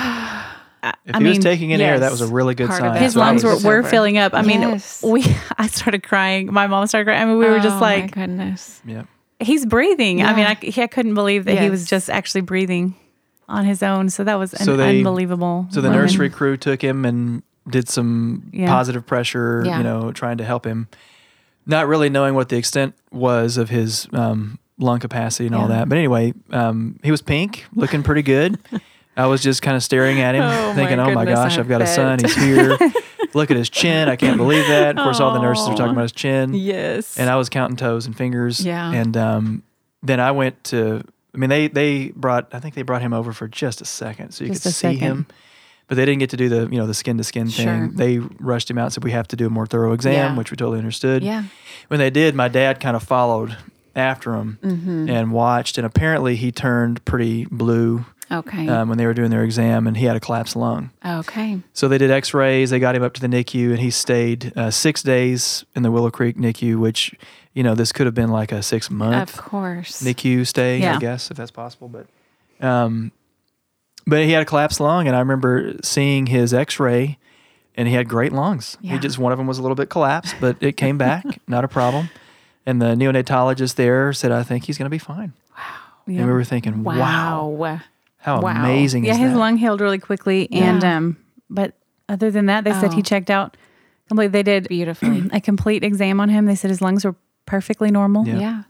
I he was mean, taking in air, that was a really good sign. his So lungs were, were filling up. I mean, Yes. we I started crying. My mom started crying. I mean, we were just Oh, like, my goodness. yeah. He's breathing. I mean, I, he- I couldn't believe that he was just actually breathing on his own. So that was an So they- unbelievable. So the moment. nursery crew took him and did some Yeah. positive pressure, Yeah. you know, trying to help him, not really knowing what the extent was of his um, lung capacity and all that. But anyway, um, he was pink, looking pretty good. I was just kind of staring at him, Oh, my thinking, "Oh my gosh, I I've got a son. He's here. Look at his chin. I can't believe that." Of course, all the nurses are talking about his chin, Yes. and I was counting toes and fingers. Yeah. And um, then I went to. I mean, they they brought. I think they brought him over for just a second, so you Just could see second. him. But they didn't get to do the you know the skin to skin thing. Sure. They rushed him out, and said we have to do a more thorough exam, Yeah. which we totally understood. yeah. When they did, my dad kind of followed after him Mm-hmm. and watched, and apparently he turned pretty blue Okay. um, when they were doing their exam, and he had a collapsed lung. okay. So they did X-rays. They got him up to the NICU, and he stayed uh, six days in the Willow Creek NICU, which you know this could have been like a six month Of course. NICU stay, I guess, if that's possible. But, um, but he had a collapsed lung, and I remember seeing his X-ray, and he had great lungs. Yeah. He just one of them was a little bit collapsed, but it came back, not a problem. And the neonatologist there said, "I think he's going to be fine." Yeah. And we were thinking, "Wow, Wow. How Wow. amazing yeah, is his that?" lung healed really quickly, and Yeah. um, but other than that, they said Oh. he checked out completely. They did Beautifully. a complete exam on him. They said his lungs were perfectly normal, Yeah. yeah.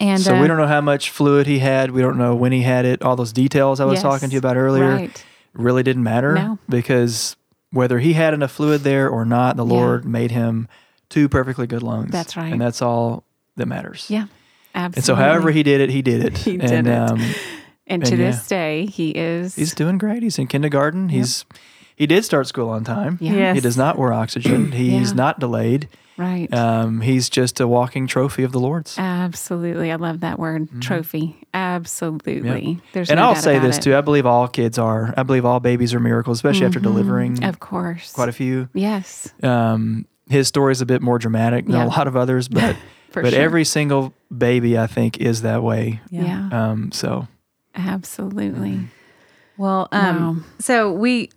and so uh, we don't know how much fluid he had. We don't know when he had it. All those details I was Yes. talking to you about earlier Right. really didn't matter No. because whether he had enough fluid there or not, the Yeah. Lord made him two perfectly good lungs. That's right. and that's all that matters. Yeah. Absolutely. And so, however he did it, he did it. He and, did it. Um, and to yeah. this day, he is. he's doing great. He's in kindergarten. He's he did start school on time. Yeah. Yes. He does not wear oxygen. He's Yeah. not delayed. right. Um, he's just a walking trophy of the Lord's. Absolutely. I love that word, trophy. Absolutely. There's Mm-hmm. and no I'll doubt say about this it. too. I believe all kids are. I believe all babies are miracles, especially after delivering Mm-hmm. Of course. quite a few. Yes. Um, his story is a bit more dramatic than Yeah. a lot of others, but but sure. every single baby I think is that way. Yeah. Um, so Absolutely. Well, um, Wow. so we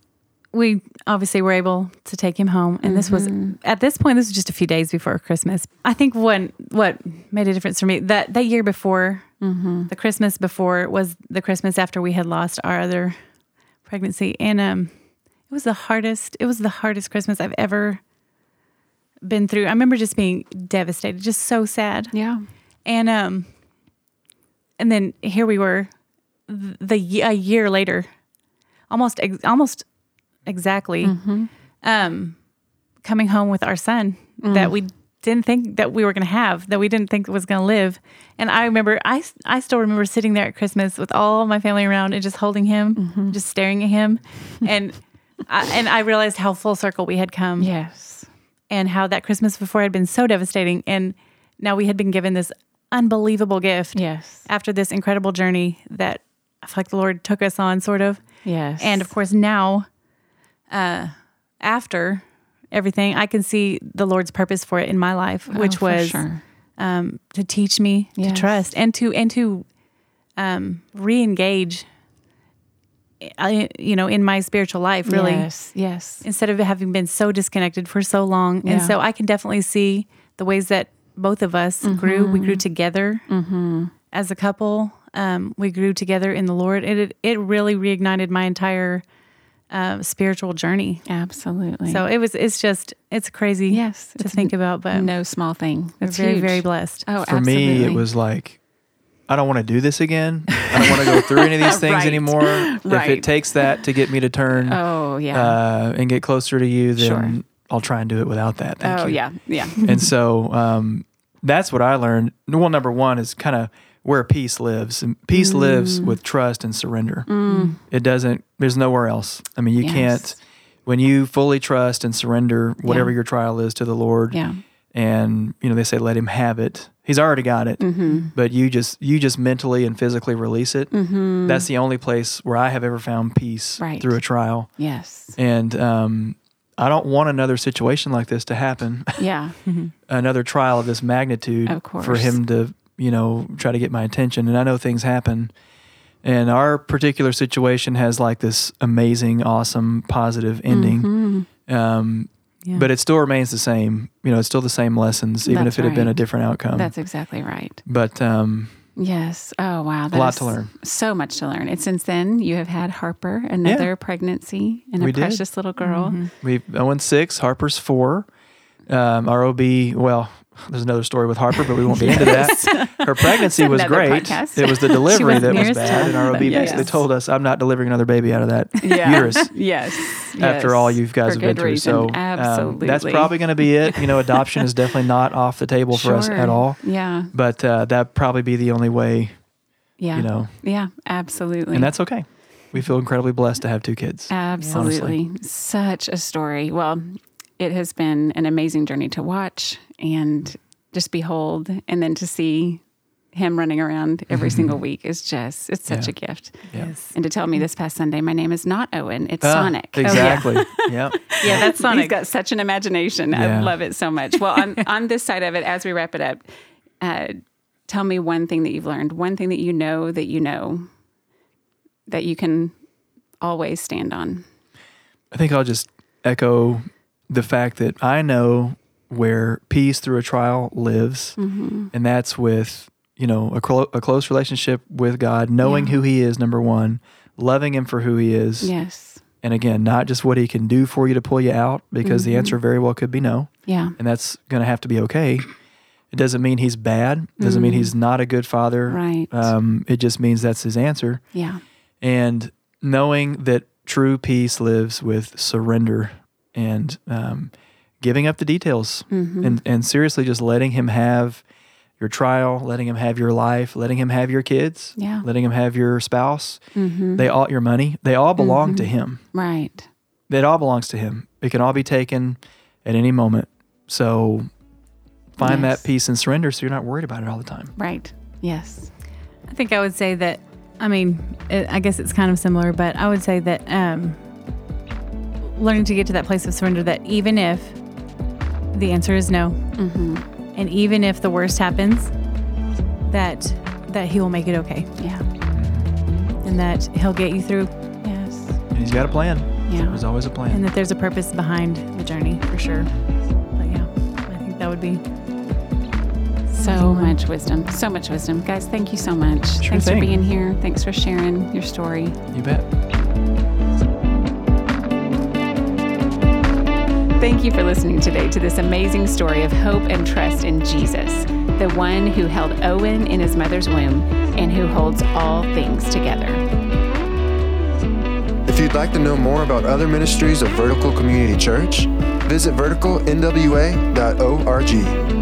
we obviously were able to take him home, and this was Mm-hmm. at this point. This was just a few days before Christmas. I think what what made a difference for me that that year before Mm-hmm. the Christmas before was the Christmas after we had lost our other pregnancy, and um, it was the hardest. It was the hardest Christmas I've ever been through. I remember just being devastated, just so sad. Yeah. And um, and then here we were, the a year later, almost ex- almost exactly, Mm-hmm. um, coming home with our son Mm. that we didn't think that we were going to have, that we didn't think was going to live. And I remember, I I still remember sitting there at Christmas with all my family around and just holding him, Mm-hmm. just staring at him, and. I, and I realized how full circle we had come Yes. and how that Christmas before had been so devastating. And now we had been given this unbelievable gift Yes. after this incredible journey that I feel like the Lord took us on, sort of. Yes. And of course, now, uh, after everything, I can see the Lord's purpose for it in my life, Oh, which was sure. um, to teach me Yes. to trust and to and to um, re-engage. I, you know, in my spiritual life, really, Yes. Yes. instead of having been so disconnected for so long. Yeah. And so I can definitely see the ways that both of us grew. We grew together as a couple. Um, we grew together in the Lord. It it, it really reignited my entire uh, spiritual journey. Absolutely. So it was. It's just. It's crazy. Yes, to it's think about, but no small thing. we're It's very huge. very blessed. Oh, for absolutely. me, it was like, I don't want to do this again. I don't want to go through any of these things Right. anymore. If it takes that to get me to turn Oh yeah. uh, and get closer to you, then Sure. I'll try and do it without that. Thank oh you. yeah. Yeah. and so um, that's what I learned. Well, number one is kind of where peace lives, and peace Mm. lives with trust and surrender. It doesn't. There's nowhere else. I mean, you Yes. can't. When you fully trust and surrender whatever Yeah. your trial is to the Lord, Yeah. and you know they say let Him have it. He's already got it, Mm-hmm. but you just you just mentally and physically release it. That's the only place where I have ever found peace Right. through a trial. Yes. And um, I don't want another situation like this to happen. Yeah. another trial of this magnitude Of for him to you know try to get my attention and i know things happen and our particular situation has like this amazing awesome positive ending Mm-hmm. um, Yeah. but it still remains the same you know it's still the same lessons even That's if it had been a different outcome That's exactly right. but um, Yes. Oh wow. A lot to learn. So much to learn. And since then, you have had Harper, another pregnancy, and We a did. precious little girl. we've owen six harper's four um, our ob well there's another story with Harper, but we won't get into that. Her pregnancy was great. podcast. It was the delivery was that was bad, and our OB Yes. basically told us, "I'm not delivering another baby out of that Yeah. uterus." Yes. after yes. all you've guys For have been through. reason. So um, absolutely, that's probably going to be it. You know, adoption is definitely not off the table for us at all. Yeah. But uh, that'd probably be the only way, Yeah. you know, Yeah. Absolutely. and that's okay. We feel incredibly blessed to have two kids. Absolutely. Such a story. Well, it has been an amazing journey to watch and just behold and then to see him running around every single week is just it's such Yeah. a gift. Yeah. Yes. And to tell me this past Sunday, my name is not Owen, it's Ah, Sonic. Oh, Exactly. yeah. Yeah, that's He's Sonic. got such an imagination. I love it so much. Well, on, on this side of it, as we wrap it up, uh, tell me one thing that you've learned, one thing that you know that you know that you can always stand on. I think I'll just echo the fact that I know where peace through a trial lives, Mm-hmm. and that's with you know a, clo- a close relationship with God, knowing Yeah. who He is, number one, loving Him for who He is, Yes. and again, not just what He can do for you to pull you out, because Mm-hmm. the answer very well could be no, Yeah. and that's going to have to be okay. It doesn't mean He's bad. It doesn't mean He's not a good Father. Mm. Right. Um, it just means that's His answer yeah. and knowing that true peace lives with surrender and um, giving up the details Mm-hmm. and, and seriously just letting him have your trial letting him have your life letting him have your kids Yeah. letting him have your spouse Mm-hmm. they all your money they all belong to him Right. it all belongs to him it can all be taken at any moment so find Yes. that peace and surrender so you're not worried about it all the time Right. Yes. I think I would say that. I mean, it, I guess it's kind of similar, but I would say that um, learning to get to that place of surrender. That even if the answer is no, Mm-hmm. and even if the worst happens, that that He will make it okay, Yeah. and that He'll get you through, Yes. and he's got a plan Yeah. there's always a plan and that there's a purpose behind the journey for sure. But yeah, I think that would be So much wisdom. So much wisdom. Guys, thank you so much. Sure Thanks thing. for being here. Thanks for sharing your story. you bet Thank you for listening today to this amazing story of hope and trust in Jesus, the one who held Owen in his mother's womb and who holds all things together. If you'd like to know more about other ministries of Vertical Community Church, visit verticalnwa.org.